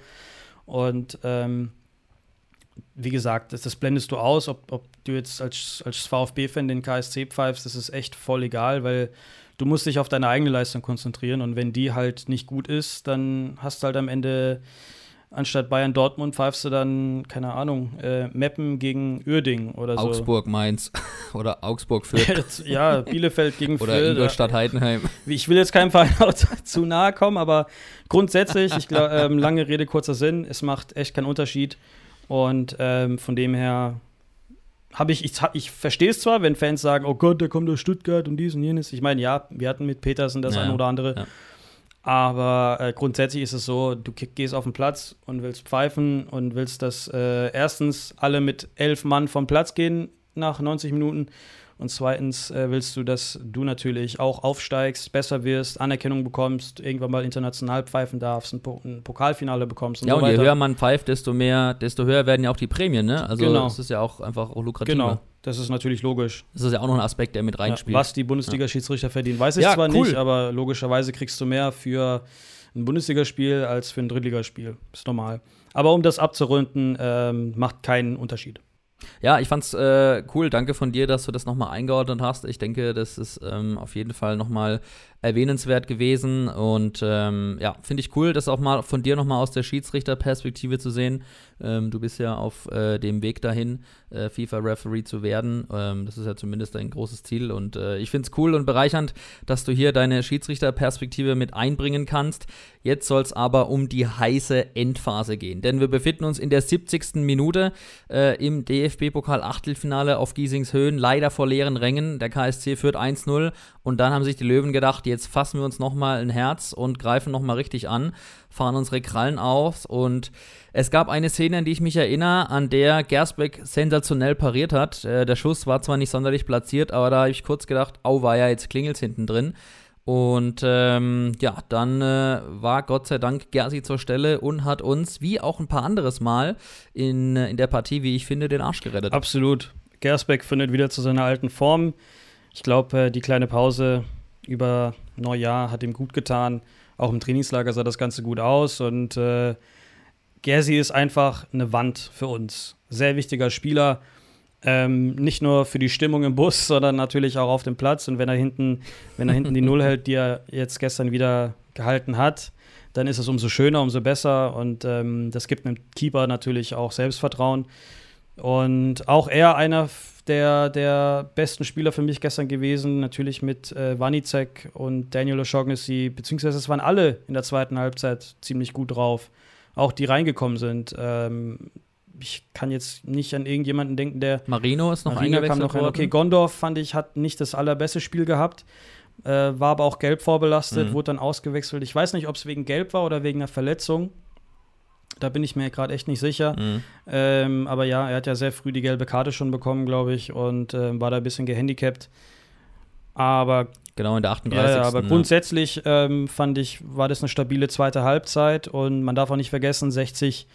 Und ähm, wie gesagt, das, das, blendest du aus, ob, ob du jetzt als, als VfB-Fan den KSC pfeifst, das ist echt voll egal, weil du musst dich auf deine eigene Leistung konzentrieren und wenn die halt nicht gut ist, dann hast du halt am Ende anstatt Bayern Dortmund pfeifst du dann, keine Ahnung, äh, Meppen gegen Uerding oder so. Augsburg Mainz oder Augsburg Fürth. ja, Bielefeld gegen oder Fürth. Ingolstadt Heidenheim. Ich will jetzt keinem Verein zu nahe kommen, aber grundsätzlich, ich glaube, ähm, lange Rede, kurzer Sinn, es macht echt keinen Unterschied und ähm, von dem her habe ich, ich, ich verstehe es zwar, wenn Fans sagen, oh Gott, da kommt aus Stuttgart und dies und jenes. Ich meine, ja, wir hatten mit Petersen das ja, eine oder andere. Ja. Aber äh, grundsätzlich ist es so, du gehst auf den Platz und willst pfeifen und willst, dass äh, erstens alle mit elf Mann vom Platz gehen nach 90 Minuten und zweitens äh, willst du, dass du natürlich auch aufsteigst, besser wirst, Anerkennung bekommst, irgendwann mal international pfeifen darfst, ein, po ein Pokalfinale bekommst und ja, so weiter. Ja, und je höher man pfeift, desto mehr, desto höher werden ja auch die Prämien, ne? Also genau. das ist ja auch einfach auch lukrativer. Genau, das ist natürlich logisch. Das ist ja auch noch ein Aspekt, der mit reinspielt. Ja, was die Bundesliga-Schiedsrichter verdienen, weiß ich ja, zwar cool. nicht, aber logischerweise kriegst du mehr für ein Bundesligaspiel als für ein Drittligaspiel. Ist normal. Aber um das abzurunden, ähm, macht keinen Unterschied. Ja, ich fand's äh, cool. Danke von dir, dass du das nochmal eingeordnet hast. Ich denke, das ist ähm, auf jeden Fall nochmal erwähnenswert gewesen. Und ähm, ja, finde ich cool, das auch mal von dir nochmal aus der Schiedsrichterperspektive zu sehen. Ähm, du bist ja auf äh, dem Weg dahin, äh, FIFA-Referee zu werden. Ähm, das ist ja zumindest ein großes Ziel. Und äh, ich finde es cool und bereichernd, dass du hier deine Schiedsrichterperspektive mit einbringen kannst. Jetzt soll es aber um die heiße Endphase gehen. Denn wir befinden uns in der 70. Minute äh, im DFB-Pokal-Achtelfinale auf Giesings Höhen. Leider vor leeren Rängen. Der KSC führt 1-0. Und dann haben sich die Löwen gedacht, jetzt fassen wir uns nochmal ein Herz und greifen nochmal richtig an, fahren unsere Krallen aus und es gab eine Szene, an die ich mich erinnere, an der Gersbeck sensationell pariert hat. Äh, der Schuss war zwar nicht sonderlich platziert, aber da habe ich kurz gedacht, au war ja, jetzt klingelt's hinten drin. Und ähm, ja, dann äh, war Gott sei Dank Gersi zur Stelle und hat uns, wie auch ein paar anderes Mal in, äh, in der Partie, wie ich finde, den Arsch gerettet. Absolut. Gersbeck findet wieder zu seiner alten Form. Ich glaube, äh, die kleine Pause über Neujahr hat ihm gut getan. Auch im Trainingslager sah das Ganze gut aus und äh, Gersi ist einfach eine Wand für uns. Sehr wichtiger Spieler. Ähm, nicht nur für die Stimmung im Bus, sondern natürlich auch auf dem Platz. Und wenn er hinten, wenn er hinten die Null hält, die er jetzt gestern wieder gehalten hat, dann ist es umso schöner, umso besser. Und ähm, das gibt einem Keeper natürlich auch Selbstvertrauen. Und auch er einer der, der besten Spieler für mich gestern gewesen, natürlich mit äh, Wanicek und Daniel O'Shaughnessy, beziehungsweise es waren alle in der zweiten Halbzeit ziemlich gut drauf, auch die reingekommen sind. Ähm, ich kann jetzt nicht an irgendjemanden denken, der. Marino ist noch Marino kam noch rein. Okay, Gondorf fand ich, hat nicht das allerbeste Spiel gehabt, äh, war aber auch gelb vorbelastet, mhm. wurde dann ausgewechselt. Ich weiß nicht, ob es wegen Gelb war oder wegen einer Verletzung. Da bin ich mir gerade echt nicht sicher. Mhm. Ähm, aber ja, er hat ja sehr früh die gelbe Karte schon bekommen, glaube ich, und äh, war da ein bisschen gehandicapt. Aber Genau, in der 38. Ja, ja aber ne? grundsätzlich ähm, fand ich, war das eine stabile zweite Halbzeit und man darf auch nicht vergessen, 60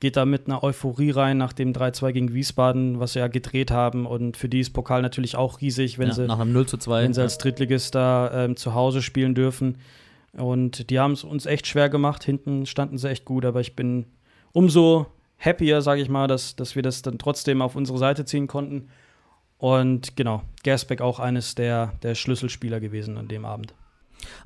geht da mit einer Euphorie rein nach dem 3-2 gegen Wiesbaden, was sie ja gedreht haben. Und für die ist Pokal natürlich auch riesig, wenn ja, sie nach einem 0 zu 2. wenn sie als Drittligist da ähm, zu Hause spielen dürfen. Und die haben es uns echt schwer gemacht. Hinten standen sie echt gut, aber ich bin umso happier, sage ich mal, dass, dass wir das dann trotzdem auf unsere Seite ziehen konnten. Und genau, Gersbeck auch eines der, der Schlüsselspieler gewesen an dem Abend.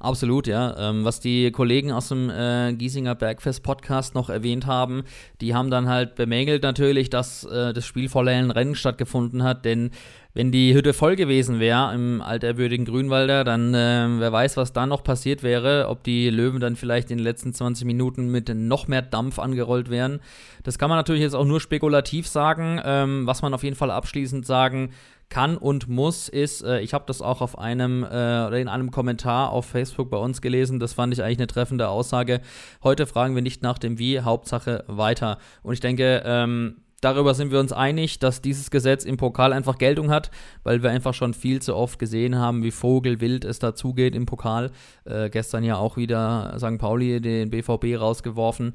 Absolut, ja. Ähm, was die Kollegen aus dem äh, Giesinger Bergfest Podcast noch erwähnt haben, die haben dann halt bemängelt natürlich, dass äh, das Spiel vor leeren Rennen stattgefunden hat, denn wenn die Hütte voll gewesen wäre im alterwürdigen Grünwalder, dann äh, wer weiß, was da noch passiert wäre, ob die Löwen dann vielleicht in den letzten 20 Minuten mit noch mehr Dampf angerollt wären. Das kann man natürlich jetzt auch nur spekulativ sagen. Ähm, was man auf jeden Fall abschließend sagen kann und muss, ist, äh, ich habe das auch auf einem äh, oder in einem Kommentar auf Facebook bei uns gelesen, das fand ich eigentlich eine treffende Aussage. Heute fragen wir nicht nach dem Wie, Hauptsache weiter. Und ich denke, ähm, darüber sind wir uns einig, dass dieses Gesetz im Pokal einfach Geltung hat, weil wir einfach schon viel zu oft gesehen haben, wie vogelwild es dazugeht im Pokal. Äh, gestern ja auch wieder St. Pauli den BVB rausgeworfen.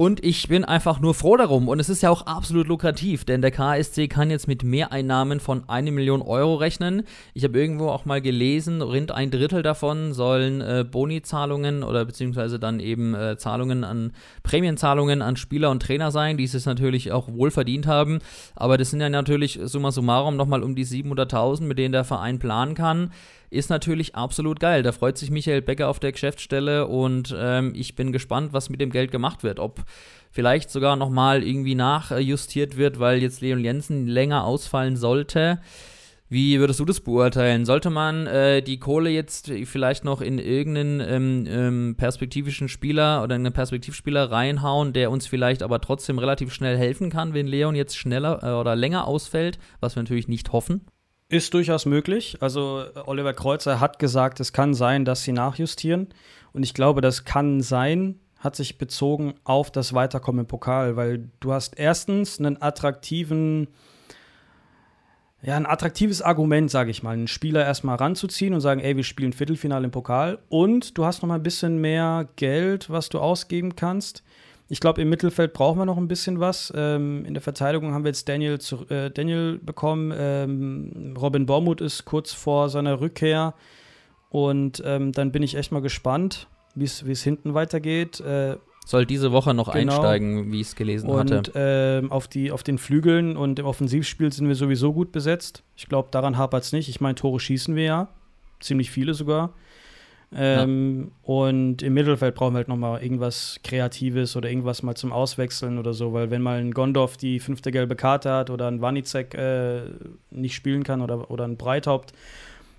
Und ich bin einfach nur froh darum. Und es ist ja auch absolut lukrativ, denn der KSC kann jetzt mit Mehreinnahmen von eine Million Euro rechnen. Ich habe irgendwo auch mal gelesen, rund ein Drittel davon sollen äh, Boni-Zahlungen oder beziehungsweise dann eben äh, Zahlungen an Prämienzahlungen an Spieler und Trainer sein, die es natürlich auch wohl verdient haben. Aber das sind ja natürlich summa summarum nochmal um die 700.000, mit denen der Verein planen kann ist natürlich absolut geil. Da freut sich Michael Becker auf der Geschäftsstelle und ähm, ich bin gespannt, was mit dem Geld gemacht wird. Ob vielleicht sogar nochmal irgendwie nachjustiert wird, weil jetzt Leon Jensen länger ausfallen sollte. Wie würdest du das beurteilen? Sollte man äh, die Kohle jetzt vielleicht noch in irgendeinen ähm, ähm, perspektivischen Spieler oder einen Perspektivspieler reinhauen, der uns vielleicht aber trotzdem relativ schnell helfen kann, wenn Leon jetzt schneller äh, oder länger ausfällt, was wir natürlich nicht hoffen? Ist durchaus möglich. Also Oliver Kreuzer hat gesagt, es kann sein, dass sie nachjustieren. Und ich glaube, das kann sein, hat sich bezogen auf das Weiterkommen im Pokal, weil du hast erstens einen attraktiven, ja, ein attraktives Argument, sage ich mal, einen Spieler erstmal ranzuziehen und sagen, ey, wir spielen Viertelfinale im Pokal. Und du hast noch mal ein bisschen mehr Geld, was du ausgeben kannst. Ich glaube, im Mittelfeld brauchen wir noch ein bisschen was. Ähm, in der Verteidigung haben wir jetzt Daniel, zu, äh, Daniel bekommen. Ähm, Robin Bormuth ist kurz vor seiner Rückkehr. Und ähm, dann bin ich echt mal gespannt, wie es hinten weitergeht. Äh, Soll diese Woche noch genau. einsteigen, wie ich es gelesen und, hatte. Ähm, auf, die, auf den Flügeln und im Offensivspiel sind wir sowieso gut besetzt. Ich glaube, daran hapert es nicht. Ich meine, Tore schießen wir ja. Ziemlich viele sogar. Ähm, ja. Und im Mittelfeld brauchen wir halt nochmal irgendwas Kreatives oder irgendwas mal zum Auswechseln oder so, weil wenn mal ein Gondorf die fünfte gelbe Karte hat oder ein Wanizek äh, nicht spielen kann oder, oder ein Breithaupt,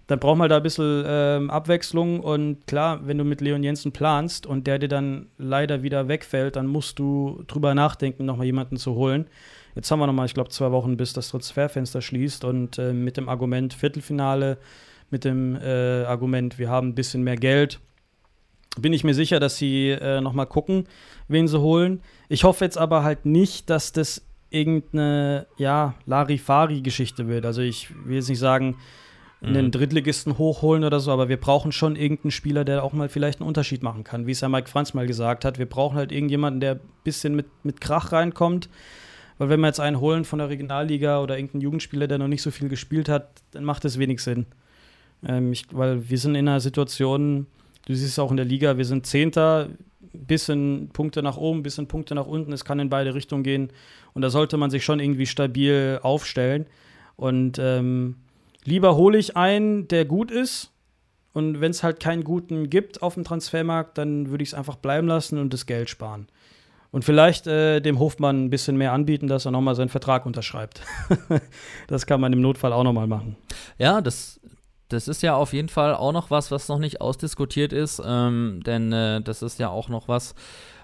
dann brauchen wir da ein bisschen ähm, Abwechslung. Und klar, wenn du mit Leon Jensen planst und der dir dann leider wieder wegfällt, dann musst du drüber nachdenken, nochmal jemanden zu holen. Jetzt haben wir nochmal, ich glaube, zwei Wochen, bis das Transferfenster schließt und äh, mit dem Argument Viertelfinale mit dem äh, Argument, wir haben ein bisschen mehr Geld. Bin ich mir sicher, dass sie äh, noch mal gucken, wen sie holen. Ich hoffe jetzt aber halt nicht, dass das irgendeine, ja, Larifari-Geschichte wird. Also ich will jetzt nicht sagen, einen mhm. Drittligisten hochholen oder so, aber wir brauchen schon irgendeinen Spieler, der auch mal vielleicht einen Unterschied machen kann. Wie es ja Mike Franz mal gesagt hat, wir brauchen halt irgendjemanden, der ein bisschen mit, mit Krach reinkommt. Weil wenn wir jetzt einen holen von der Regionalliga oder irgendeinen Jugendspieler, der noch nicht so viel gespielt hat, dann macht das wenig Sinn. Ähm, ich, weil wir sind in einer Situation, du siehst es auch in der Liga, wir sind Zehnter, bisschen Punkte nach oben, bisschen Punkte nach unten, es kann in beide Richtungen gehen. Und da sollte man sich schon irgendwie stabil aufstellen. Und ähm, lieber hole ich einen, der gut ist. Und wenn es halt keinen guten gibt auf dem Transfermarkt, dann würde ich es einfach bleiben lassen und das Geld sparen. Und vielleicht äh, dem Hofmann ein bisschen mehr anbieten, dass er nochmal seinen Vertrag unterschreibt. das kann man im Notfall auch nochmal machen. Ja, das das ist ja auf jeden Fall auch noch was, was noch nicht ausdiskutiert ist, ähm, denn äh, das ist ja auch noch was,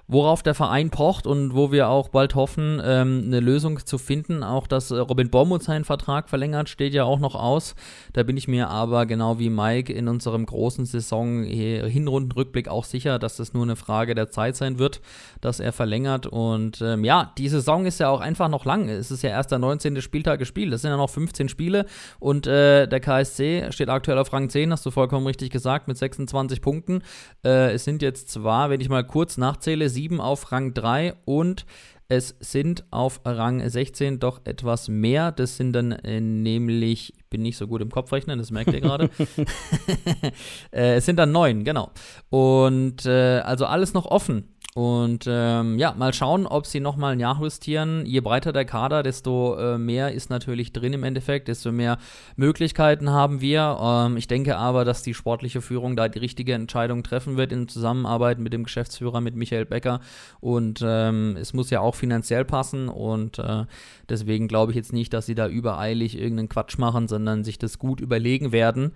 worauf der Verein pocht und wo wir auch bald hoffen, ähm, eine Lösung zu finden. Auch dass äh, Robin Bormuth seinen Vertrag verlängert, steht ja auch noch aus. Da bin ich mir aber genau wie Mike in unserem großen Saison Hinrundenrückblick auch sicher, dass das nur eine Frage der Zeit sein wird, dass er verlängert. Und ähm, ja, die Saison ist ja auch einfach noch lang. Es ist ja erst der 19. Spieltag gespielt. Das sind ja noch 15 Spiele und äh, der KSC steht aktuell auf Rang 10, hast du vollkommen richtig gesagt, mit 26 Punkten. Äh, es sind jetzt zwar, wenn ich mal kurz nachzähle, sieben auf Rang 3 und es sind auf Rang 16 doch etwas mehr. Das sind dann äh, nämlich, ich bin nicht so gut im Kopfrechnen, das merkt ihr gerade. äh, es sind dann neun, genau. Und äh, also alles noch offen. Und ähm, ja, mal schauen, ob sie nochmal ein Jahr justieren. Je breiter der Kader, desto äh, mehr ist natürlich drin im Endeffekt, desto mehr Möglichkeiten haben wir. Ähm, ich denke aber, dass die sportliche Führung da die richtige Entscheidung treffen wird in Zusammenarbeit mit dem Geschäftsführer, mit Michael Becker. Und ähm, es muss ja auch finanziell passen. Und äh, deswegen glaube ich jetzt nicht, dass sie da übereilig irgendeinen Quatsch machen, sondern sich das gut überlegen werden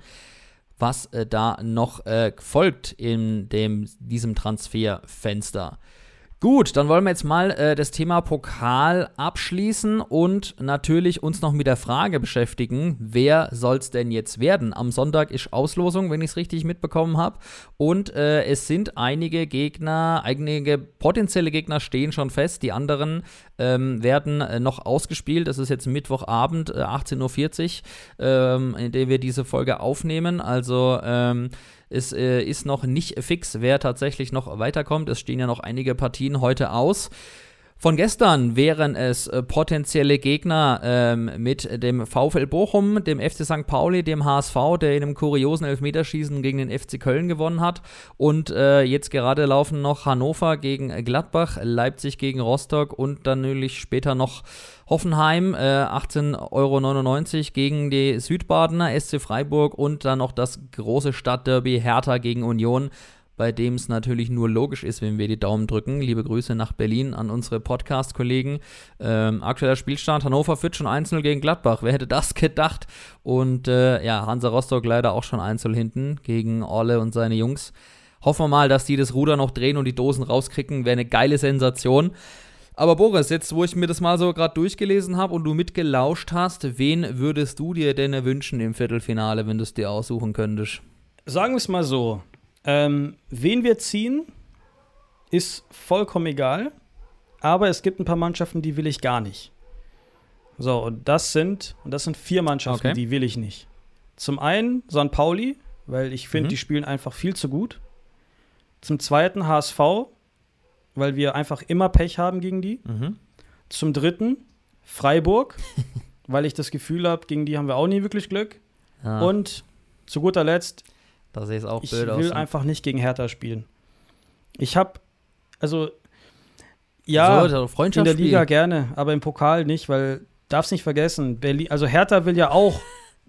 was äh, da noch äh, folgt in dem, diesem Transferfenster. Gut, dann wollen wir jetzt mal äh, das Thema Pokal abschließen und natürlich uns noch mit der Frage beschäftigen, wer soll es denn jetzt werden? Am Sonntag ist Auslosung, wenn ich es richtig mitbekommen habe. Und äh, es sind einige Gegner, einige potenzielle Gegner stehen schon fest. Die anderen ähm, werden äh, noch ausgespielt. Das ist jetzt Mittwochabend, 18.40 äh, Uhr, ähm, in dem wir diese Folge aufnehmen. Also ähm, es äh, ist noch nicht fix, wer tatsächlich noch weiterkommt. Es stehen ja noch einige Partien heute aus. Von gestern wären es äh, potenzielle Gegner ähm, mit dem VfL Bochum, dem FC St. Pauli, dem HSV, der in einem kuriosen Elfmeterschießen gegen den FC Köln gewonnen hat. Und äh, jetzt gerade laufen noch Hannover gegen Gladbach, Leipzig gegen Rostock und dann natürlich später noch Hoffenheim, äh, 18,99 Euro gegen die Südbadener, SC Freiburg und dann noch das große Stadtderby Hertha gegen Union bei dem es natürlich nur logisch ist, wenn wir die Daumen drücken. Liebe Grüße nach Berlin an unsere Podcast-Kollegen. Ähm, aktueller Spielstand: Hannover führt schon 1 gegen Gladbach. Wer hätte das gedacht? Und äh, ja, Hansa Rostock leider auch schon einzeln hinten gegen Orle und seine Jungs. Hoffen wir mal, dass die das Ruder noch drehen und die Dosen rauskriegen. Wäre eine geile Sensation. Aber Boris, jetzt wo ich mir das mal so gerade durchgelesen habe und du mitgelauscht hast, wen würdest du dir denn wünschen im Viertelfinale, wenn du es dir aussuchen könntest? Sagen wir es mal so. Ähm, wen wir ziehen, ist vollkommen egal. Aber es gibt ein paar Mannschaften, die will ich gar nicht. So, und das sind, und das sind vier Mannschaften, okay. die will ich nicht. Zum einen St. Pauli, weil ich finde, mhm. die spielen einfach viel zu gut. Zum zweiten HSV, weil wir einfach immer Pech haben gegen die. Mhm. Zum dritten Freiburg, weil ich das Gefühl habe, gegen die haben wir auch nie wirklich Glück. Ja. Und zu guter Letzt da sehe ich auch ich blöd aus. Ich will einfach nicht gegen Hertha spielen. Ich habe, also, ja, so, in der Liga gerne, aber im Pokal nicht, weil, darf's nicht vergessen, Berlin, also Hertha will ja auch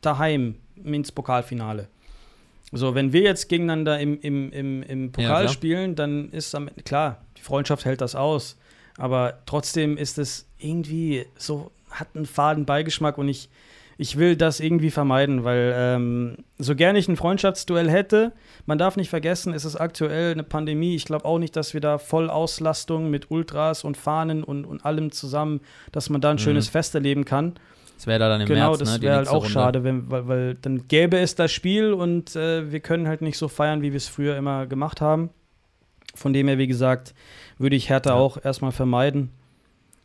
daheim ins Pokalfinale. So, wenn wir jetzt gegeneinander im, im, im, im Pokal ja, spielen, dann ist am klar, die Freundschaft hält das aus. Aber trotzdem ist es irgendwie so, hat einen faden Beigeschmack und ich, ich will das irgendwie vermeiden, weil ähm, so gerne ich ein Freundschaftsduell hätte, man darf nicht vergessen, es ist aktuell eine Pandemie. Ich glaube auch nicht, dass wir da Vollauslastung mit Ultras und Fahnen und, und allem zusammen, dass man da ein mhm. schönes Fest erleben kann. Das wäre da dann im genau, März, Genau, das wäre ne, halt auch Runde. schade, wenn, weil, weil, dann gäbe es das Spiel und äh, wir können halt nicht so feiern, wie wir es früher immer gemacht haben. Von dem her, wie gesagt, würde ich Hertha ja. auch erstmal vermeiden.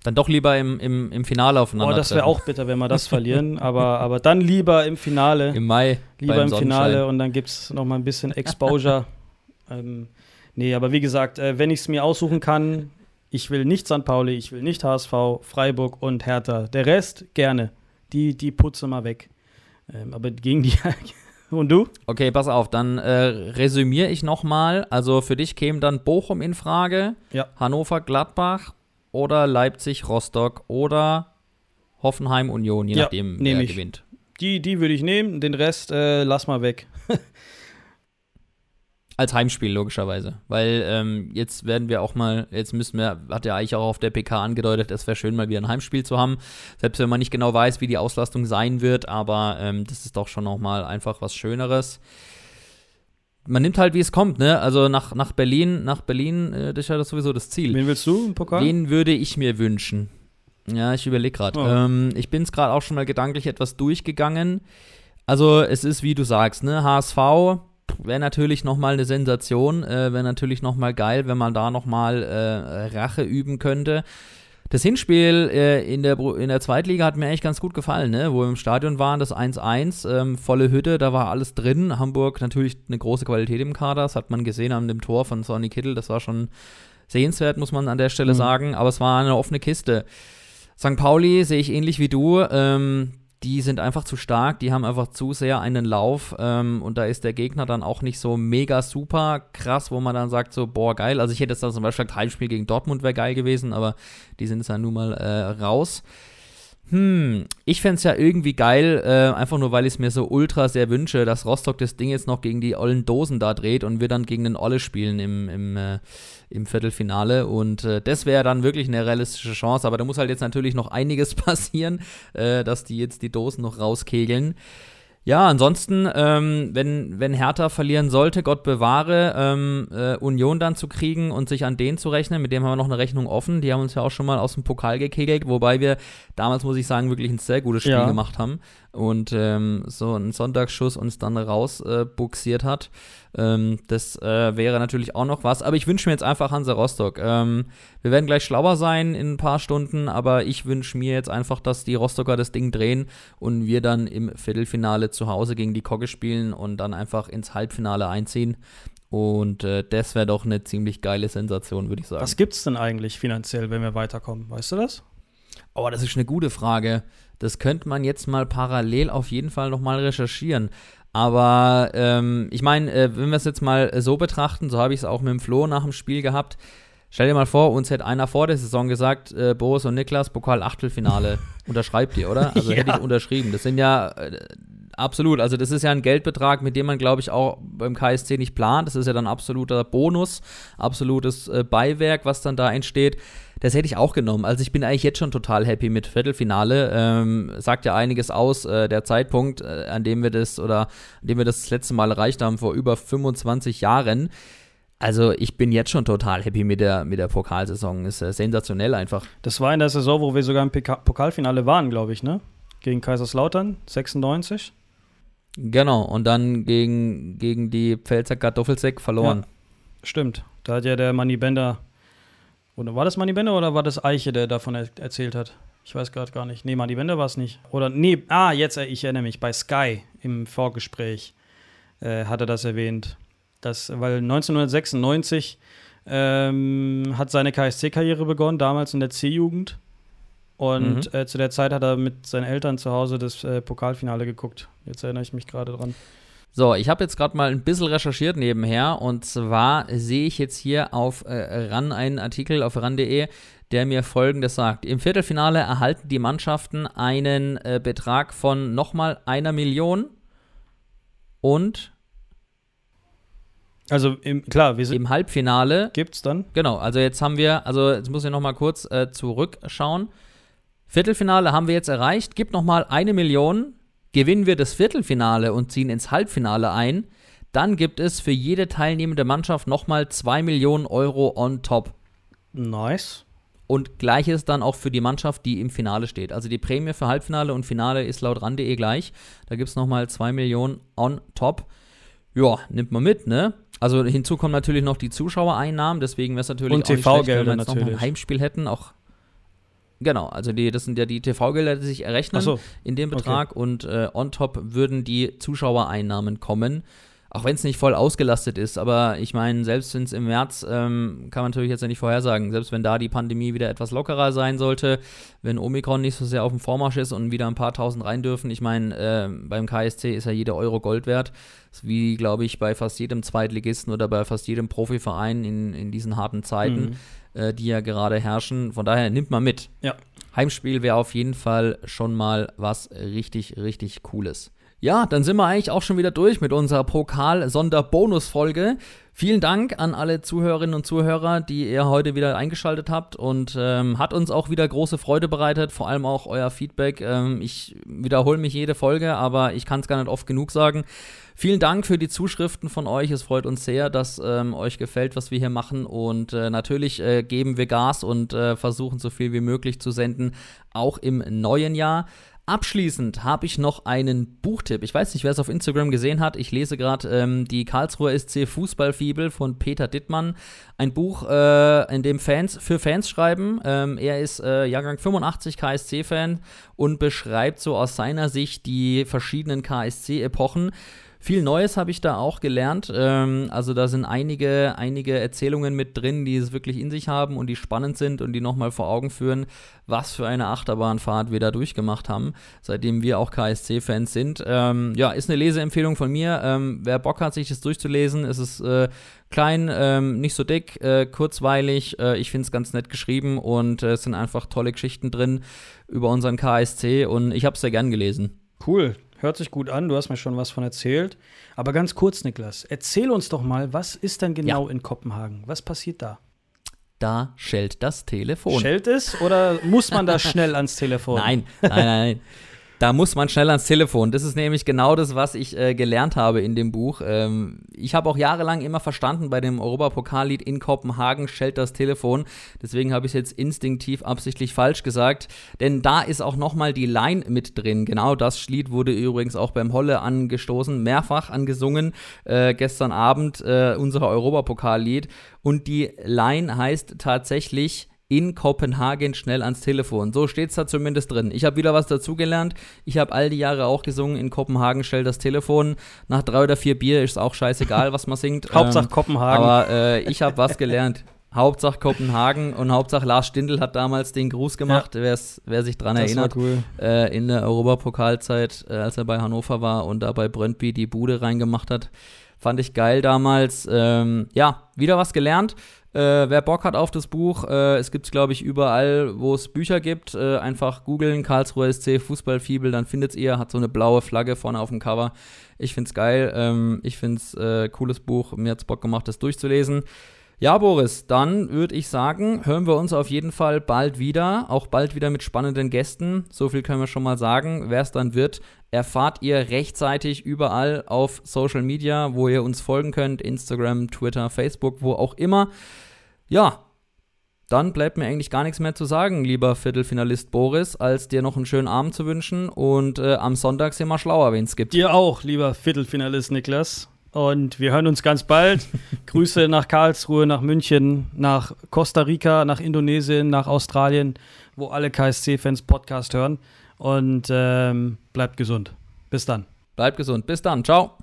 Dann doch lieber im, im, im Finale aufeinander. Oh, das wäre auch bitter, wenn wir das verlieren. Aber, aber dann lieber im Finale. Im Mai. Lieber im Finale und dann gibt es noch mal ein bisschen Exposure. ähm, nee, aber wie gesagt, äh, wenn ich es mir aussuchen kann, ich will nicht St. Pauli, ich will nicht HSV, Freiburg und Hertha. Der Rest gerne. Die, die putze mal weg. Ähm, aber gegen die. Und du? Okay, pass auf, dann äh, resümiere ich nochmal. Also für dich käme dann Bochum in Frage, ja. Hannover, Gladbach oder Leipzig, Rostock oder Hoffenheim, Union, je ja, nachdem, wer ich. gewinnt. Die, die würde ich nehmen, den Rest äh, lass mal weg. Als Heimspiel, logischerweise. Weil ähm, jetzt werden wir auch mal, jetzt müssen wir, hat er eigentlich auch auf der PK angedeutet, es wäre schön, mal wieder ein Heimspiel zu haben. Selbst wenn man nicht genau weiß, wie die Auslastung sein wird, aber ähm, das ist doch schon nochmal einfach was Schöneres. man nimmt halt, wie es kommt, ne? Also nach, nach Berlin, nach Berlin, äh, das ist ja das sowieso das Ziel. Wen willst du im Pokal? Wen würde ich mir wünschen? Ja, ich überlege gerade. Oh. Ähm, ich bin es gerade auch schon mal gedanklich etwas durchgegangen. Also es ist, wie du sagst, ne, HSV wäre natürlich noch mal eine Sensation, äh, wäre natürlich noch mal geil, wenn man da noch mal äh, Rache üben könnte. Das Hinspiel äh, in, der, in der Zweitliga hat mir eigentlich ganz gut gefallen, ne? wo wir im Stadion waren, das 1-1, ähm, volle Hütte, da war alles drin. Hamburg natürlich eine große Qualität im Kader, das hat man gesehen an dem Tor von Sonny Kittel, das war schon sehenswert, muss man an der Stelle Mhm. sagen, aber es war eine offene Kiste. St. Pauli sehe ich ähnlich wie du. Ähm, die sind einfach zu stark, die haben einfach zu sehr einen Lauf ähm, und da ist der Gegner dann auch nicht so mega super krass, wo man dann sagt so, boah, geil. Also ich hätte jetzt dann zum Beispiel gesagt, Heimspiel gegen Dortmund wäre geil gewesen, aber die sind jetzt ja nun mal äh, raus. Hm, ich fände es ja irgendwie geil, äh, einfach nur, weil ich es mir so ultra sehr wünsche, dass Rostock das Ding jetzt noch gegen die ollen Dosen da dreht und wir dann gegen den Olle spielen im, im, äh, im Viertelfinale. Und äh, das wäre dann wirklich eine realistische Chance. Aber da muss halt jetzt natürlich noch einiges passieren, äh, dass die jetzt die Dosen noch rauskegeln. Ja, ansonsten, ähm, wenn, wenn Hertha verlieren sollte, Gott bewahre, ähm, äh, Union dann zu kriegen und sich an den zu rechnen, mit dem haben wir noch eine Rechnung offen. Die haben uns ja auch schon mal aus dem Pokal gekegelt, wobei wir damals, muss ich sagen, wirklich ein sehr gutes Spiel Ja. gemacht haben und ähm, so ein Sonntagsschuss uns dann raus äh, hat. Ähm, das äh, wäre natürlich auch noch was. Aber ich wünsche mir jetzt einfach Hansa Rostock. Ähm, wir werden gleich schlauer sein in ein paar Stunden, aber ich wünsche mir jetzt einfach, dass die Rostocker das Ding drehen und wir dann im Viertelfinale zu Hause gegen die Kogge spielen und dann einfach ins Halbfinale einziehen. Und äh, das wäre doch eine ziemlich geile Sensation, würde ich sagen. Was gibt's denn eigentlich finanziell, wenn wir weiterkommen? Weißt du das? Oh, das ist eine gute Frage. Das könnte man jetzt mal parallel auf jeden Fall nochmal recherchieren. Aber ähm, ich meine, äh, wenn wir es jetzt mal äh, so betrachten, so habe ich es auch mit dem Flo nach dem Spiel gehabt. Stell dir mal vor, uns hätte einer vor der Saison gesagt, äh, Boris und Niklas, Pokal-Achtelfinale, unterschreibt ihr, oder? Also hätte ich unterschrieben. Das sind ja äh, absolut, also das ist ja ein Geldbetrag, mit dem man, glaube ich, auch beim KSC nicht plant. Das ist ja dann absoluter Bonus, absolutes äh, Beiwerk, was dann da entsteht. Das hätte ich auch genommen. Also ich bin eigentlich jetzt schon total happy mit Viertelfinale. Ähm, sagt ja einiges aus, äh, der Zeitpunkt, äh, an dem wir das oder an dem wir das, das letzte Mal erreicht haben, vor über 25 Jahren. Also ich bin jetzt schon total happy mit der, mit der Pokalsaison. Ist äh, sensationell einfach. Das war in der Saison, wo wir sogar im Pokalfinale waren, glaube ich, ne? Gegen Kaiserslautern, 96. Genau. Und dann gegen, gegen die Pfälzer Kartoffelsäck verloren. Stimmt. Da hat ja der Manny Bender. Oder war das Manny Bender oder war das Eiche, der davon er erzählt hat? Ich weiß gerade gar nicht. Nee, Manny Bender war es nicht. Oder nee, ah, jetzt, äh, ich erinnere mich, bei Sky im Vorgespräch äh, hat er das erwähnt. Das, weil 1996 ähm, hat seine KSC-Karriere begonnen, damals in der C-Jugend. Und äh, zu der Zeit hat er mit seinen Eltern zu Hause das äh, Pokalfinale geguckt. Jetzt erinnere ich mich gerade dran. So, ich habe jetzt gerade mal ein bisschen recherchiert nebenher und zwar sehe ich jetzt hier auf äh, RAN einen Artikel auf ran.de, der mir folgendes sagt. Im Viertelfinale erhalten die Mannschaften einen äh, Betrag von nochmal einer Million und Also, im, klar, wir sind. im Halbfinale Gibt's dann? Genau, also jetzt haben wir, also jetzt muss ich noch mal kurz äh, zurückschauen. Viertelfinale haben wir jetzt erreicht, gibt noch mal eine Million. Gewinnen wir das Viertelfinale und ziehen ins Halbfinale ein, dann gibt es für jede teilnehmende Mannschaft noch mal zwei Millionen Euro on top. Nice. Und gleiches dann auch für die Mannschaft, die im Finale steht. Also die Prämie für Halbfinale und Finale ist laut ran.de gleich. Da gibt es nochmal 2 Millionen on top. Ja, nimmt man mit, ne? Also hinzu kommen natürlich noch die Zuschauereinnahmen, deswegen wäre es natürlich Und auch nicht schlecht, wenn wir jetzt nochmal ein natürlich. Heimspiel hätten. Auch Genau, also die, das sind ja die TV-Gelder, die sich errechnen so. in dem Betrag und äh, on top würden die Zuschauereinnahmen kommen. Auch wenn es nicht voll ausgelastet ist, aber ich meine, selbst wenn es im März, ähm, kann man natürlich jetzt ja nicht vorhersagen, selbst wenn da die Pandemie wieder etwas lockerer sein sollte, wenn Omikron nicht so sehr auf dem Vormarsch ist und wieder ein paar tausend rein dürfen, ich meine, äh, beim KSC ist ja jeder Euro Gold wert, wie, glaube ich, bei fast jedem Zweitligisten oder bei fast jedem Profiverein in, in diesen harten Zeiten, äh, die ja gerade herrschen. Von daher nimmt man mit. Ja. Heimspiel wäre auf jeden Fall schon mal was richtig, richtig Cooles. Ja, dann sind wir eigentlich auch schon wieder durch mit unserer Pokal-Sonderbonus-Folge. Vielen Dank an alle Zuhörerinnen und Zuhörer, die ihr heute wieder eingeschaltet habt und ähm, hat uns auch wieder große Freude bereitet, vor allem auch euer Feedback. Ähm, ich wiederhole mich jede Folge, aber ich kann es gar nicht oft genug sagen. Vielen Dank für die Zuschriften von euch. Es freut uns sehr, dass ähm, euch gefällt, was wir hier machen. Und äh, natürlich äh, geben wir Gas und äh, versuchen so viel wie möglich zu senden, auch im neuen Jahr. Abschließend habe ich noch einen Buchtipp. Ich weiß nicht, wer es auf Instagram gesehen hat. Ich lese gerade ähm, die Karlsruher SC Fußballfibel von Peter Dittmann. Ein Buch, äh, in dem Fans für Fans schreiben. Ähm, er ist äh, Jahrgang 85 KSC-Fan und beschreibt so aus seiner Sicht die verschiedenen KSC-Epochen. Viel Neues habe ich da auch gelernt. Ähm, also da sind einige, einige Erzählungen mit drin, die es wirklich in sich haben und die spannend sind und die nochmal vor Augen führen, was für eine Achterbahnfahrt wir da durchgemacht haben, seitdem wir auch KSC-Fans sind. Ähm, ja, ist eine Leseempfehlung von mir. Ähm, wer Bock hat, sich das durchzulesen, ist es äh, klein, ähm, nicht so dick, äh, kurzweilig. Äh, ich finde es ganz nett geschrieben und äh, es sind einfach tolle Geschichten drin über unseren KSC und ich habe es sehr gern gelesen. Cool. Hört sich gut an, du hast mir schon was von erzählt. Aber ganz kurz, Niklas, erzähl uns doch mal, was ist denn genau ja. in Kopenhagen? Was passiert da? Da schellt das Telefon. Schellt es oder muss man da schnell ans Telefon? Nein, nein, nein. Da muss man schnell ans Telefon. Das ist nämlich genau das, was ich äh, gelernt habe in dem Buch. Ähm, ich habe auch jahrelang immer verstanden, bei dem Europapokallied in Kopenhagen schellt das Telefon. Deswegen habe ich es jetzt instinktiv absichtlich falsch gesagt. Denn da ist auch nochmal die Line mit drin. Genau das Lied wurde übrigens auch beim Holle angestoßen, mehrfach angesungen. Äh, gestern Abend äh, unser Europapokallied. Und die Line heißt tatsächlich in Kopenhagen schnell ans Telefon. So steht es da zumindest drin. Ich habe wieder was dazugelernt. Ich habe all die Jahre auch gesungen, in Kopenhagen schnell das Telefon. Nach drei oder vier Bier ist auch scheißegal, was man singt. Hauptsache ähm, Kopenhagen. Aber äh, ich habe was gelernt. Hauptsache Kopenhagen und Hauptsache Lars Stindl hat damals den Gruß gemacht, ja. wer sich dran das erinnert. Cool. Äh, in der Europapokalzeit, äh, als er bei Hannover war und da bei Brøndby die Bude reingemacht hat. Fand ich geil damals. Ähm, ja, wieder was gelernt. Äh, wer Bock hat auf das Buch, äh, es gibt es, glaube ich, überall, wo es Bücher gibt. Äh, einfach googeln, Karlsruhe SC Fußballfibel, dann findet ihr. Hat so eine blaue Flagge vorne auf dem Cover. Ich finde es geil. Ähm, ich finde es äh, cooles Buch. Mir hat es Bock gemacht, das durchzulesen. Ja, Boris, dann würde ich sagen, hören wir uns auf jeden Fall bald wieder. Auch bald wieder mit spannenden Gästen. So viel können wir schon mal sagen. Wer es dann wird, erfahrt ihr rechtzeitig überall auf Social Media, wo ihr uns folgen könnt. Instagram, Twitter, Facebook, wo auch immer. Ja, dann bleibt mir eigentlich gar nichts mehr zu sagen, lieber Viertelfinalist Boris, als dir noch einen schönen Abend zu wünschen. Und äh, am Sonntag sind wir schlauer, wen es gibt. Dir auch, lieber Viertelfinalist Niklas. Und wir hören uns ganz bald. Grüße nach Karlsruhe, nach München, nach Costa Rica, nach Indonesien, nach Australien, wo alle KSC-Fans Podcast hören. Und ähm, bleibt gesund. Bis dann. Bleibt gesund. Bis dann. Ciao.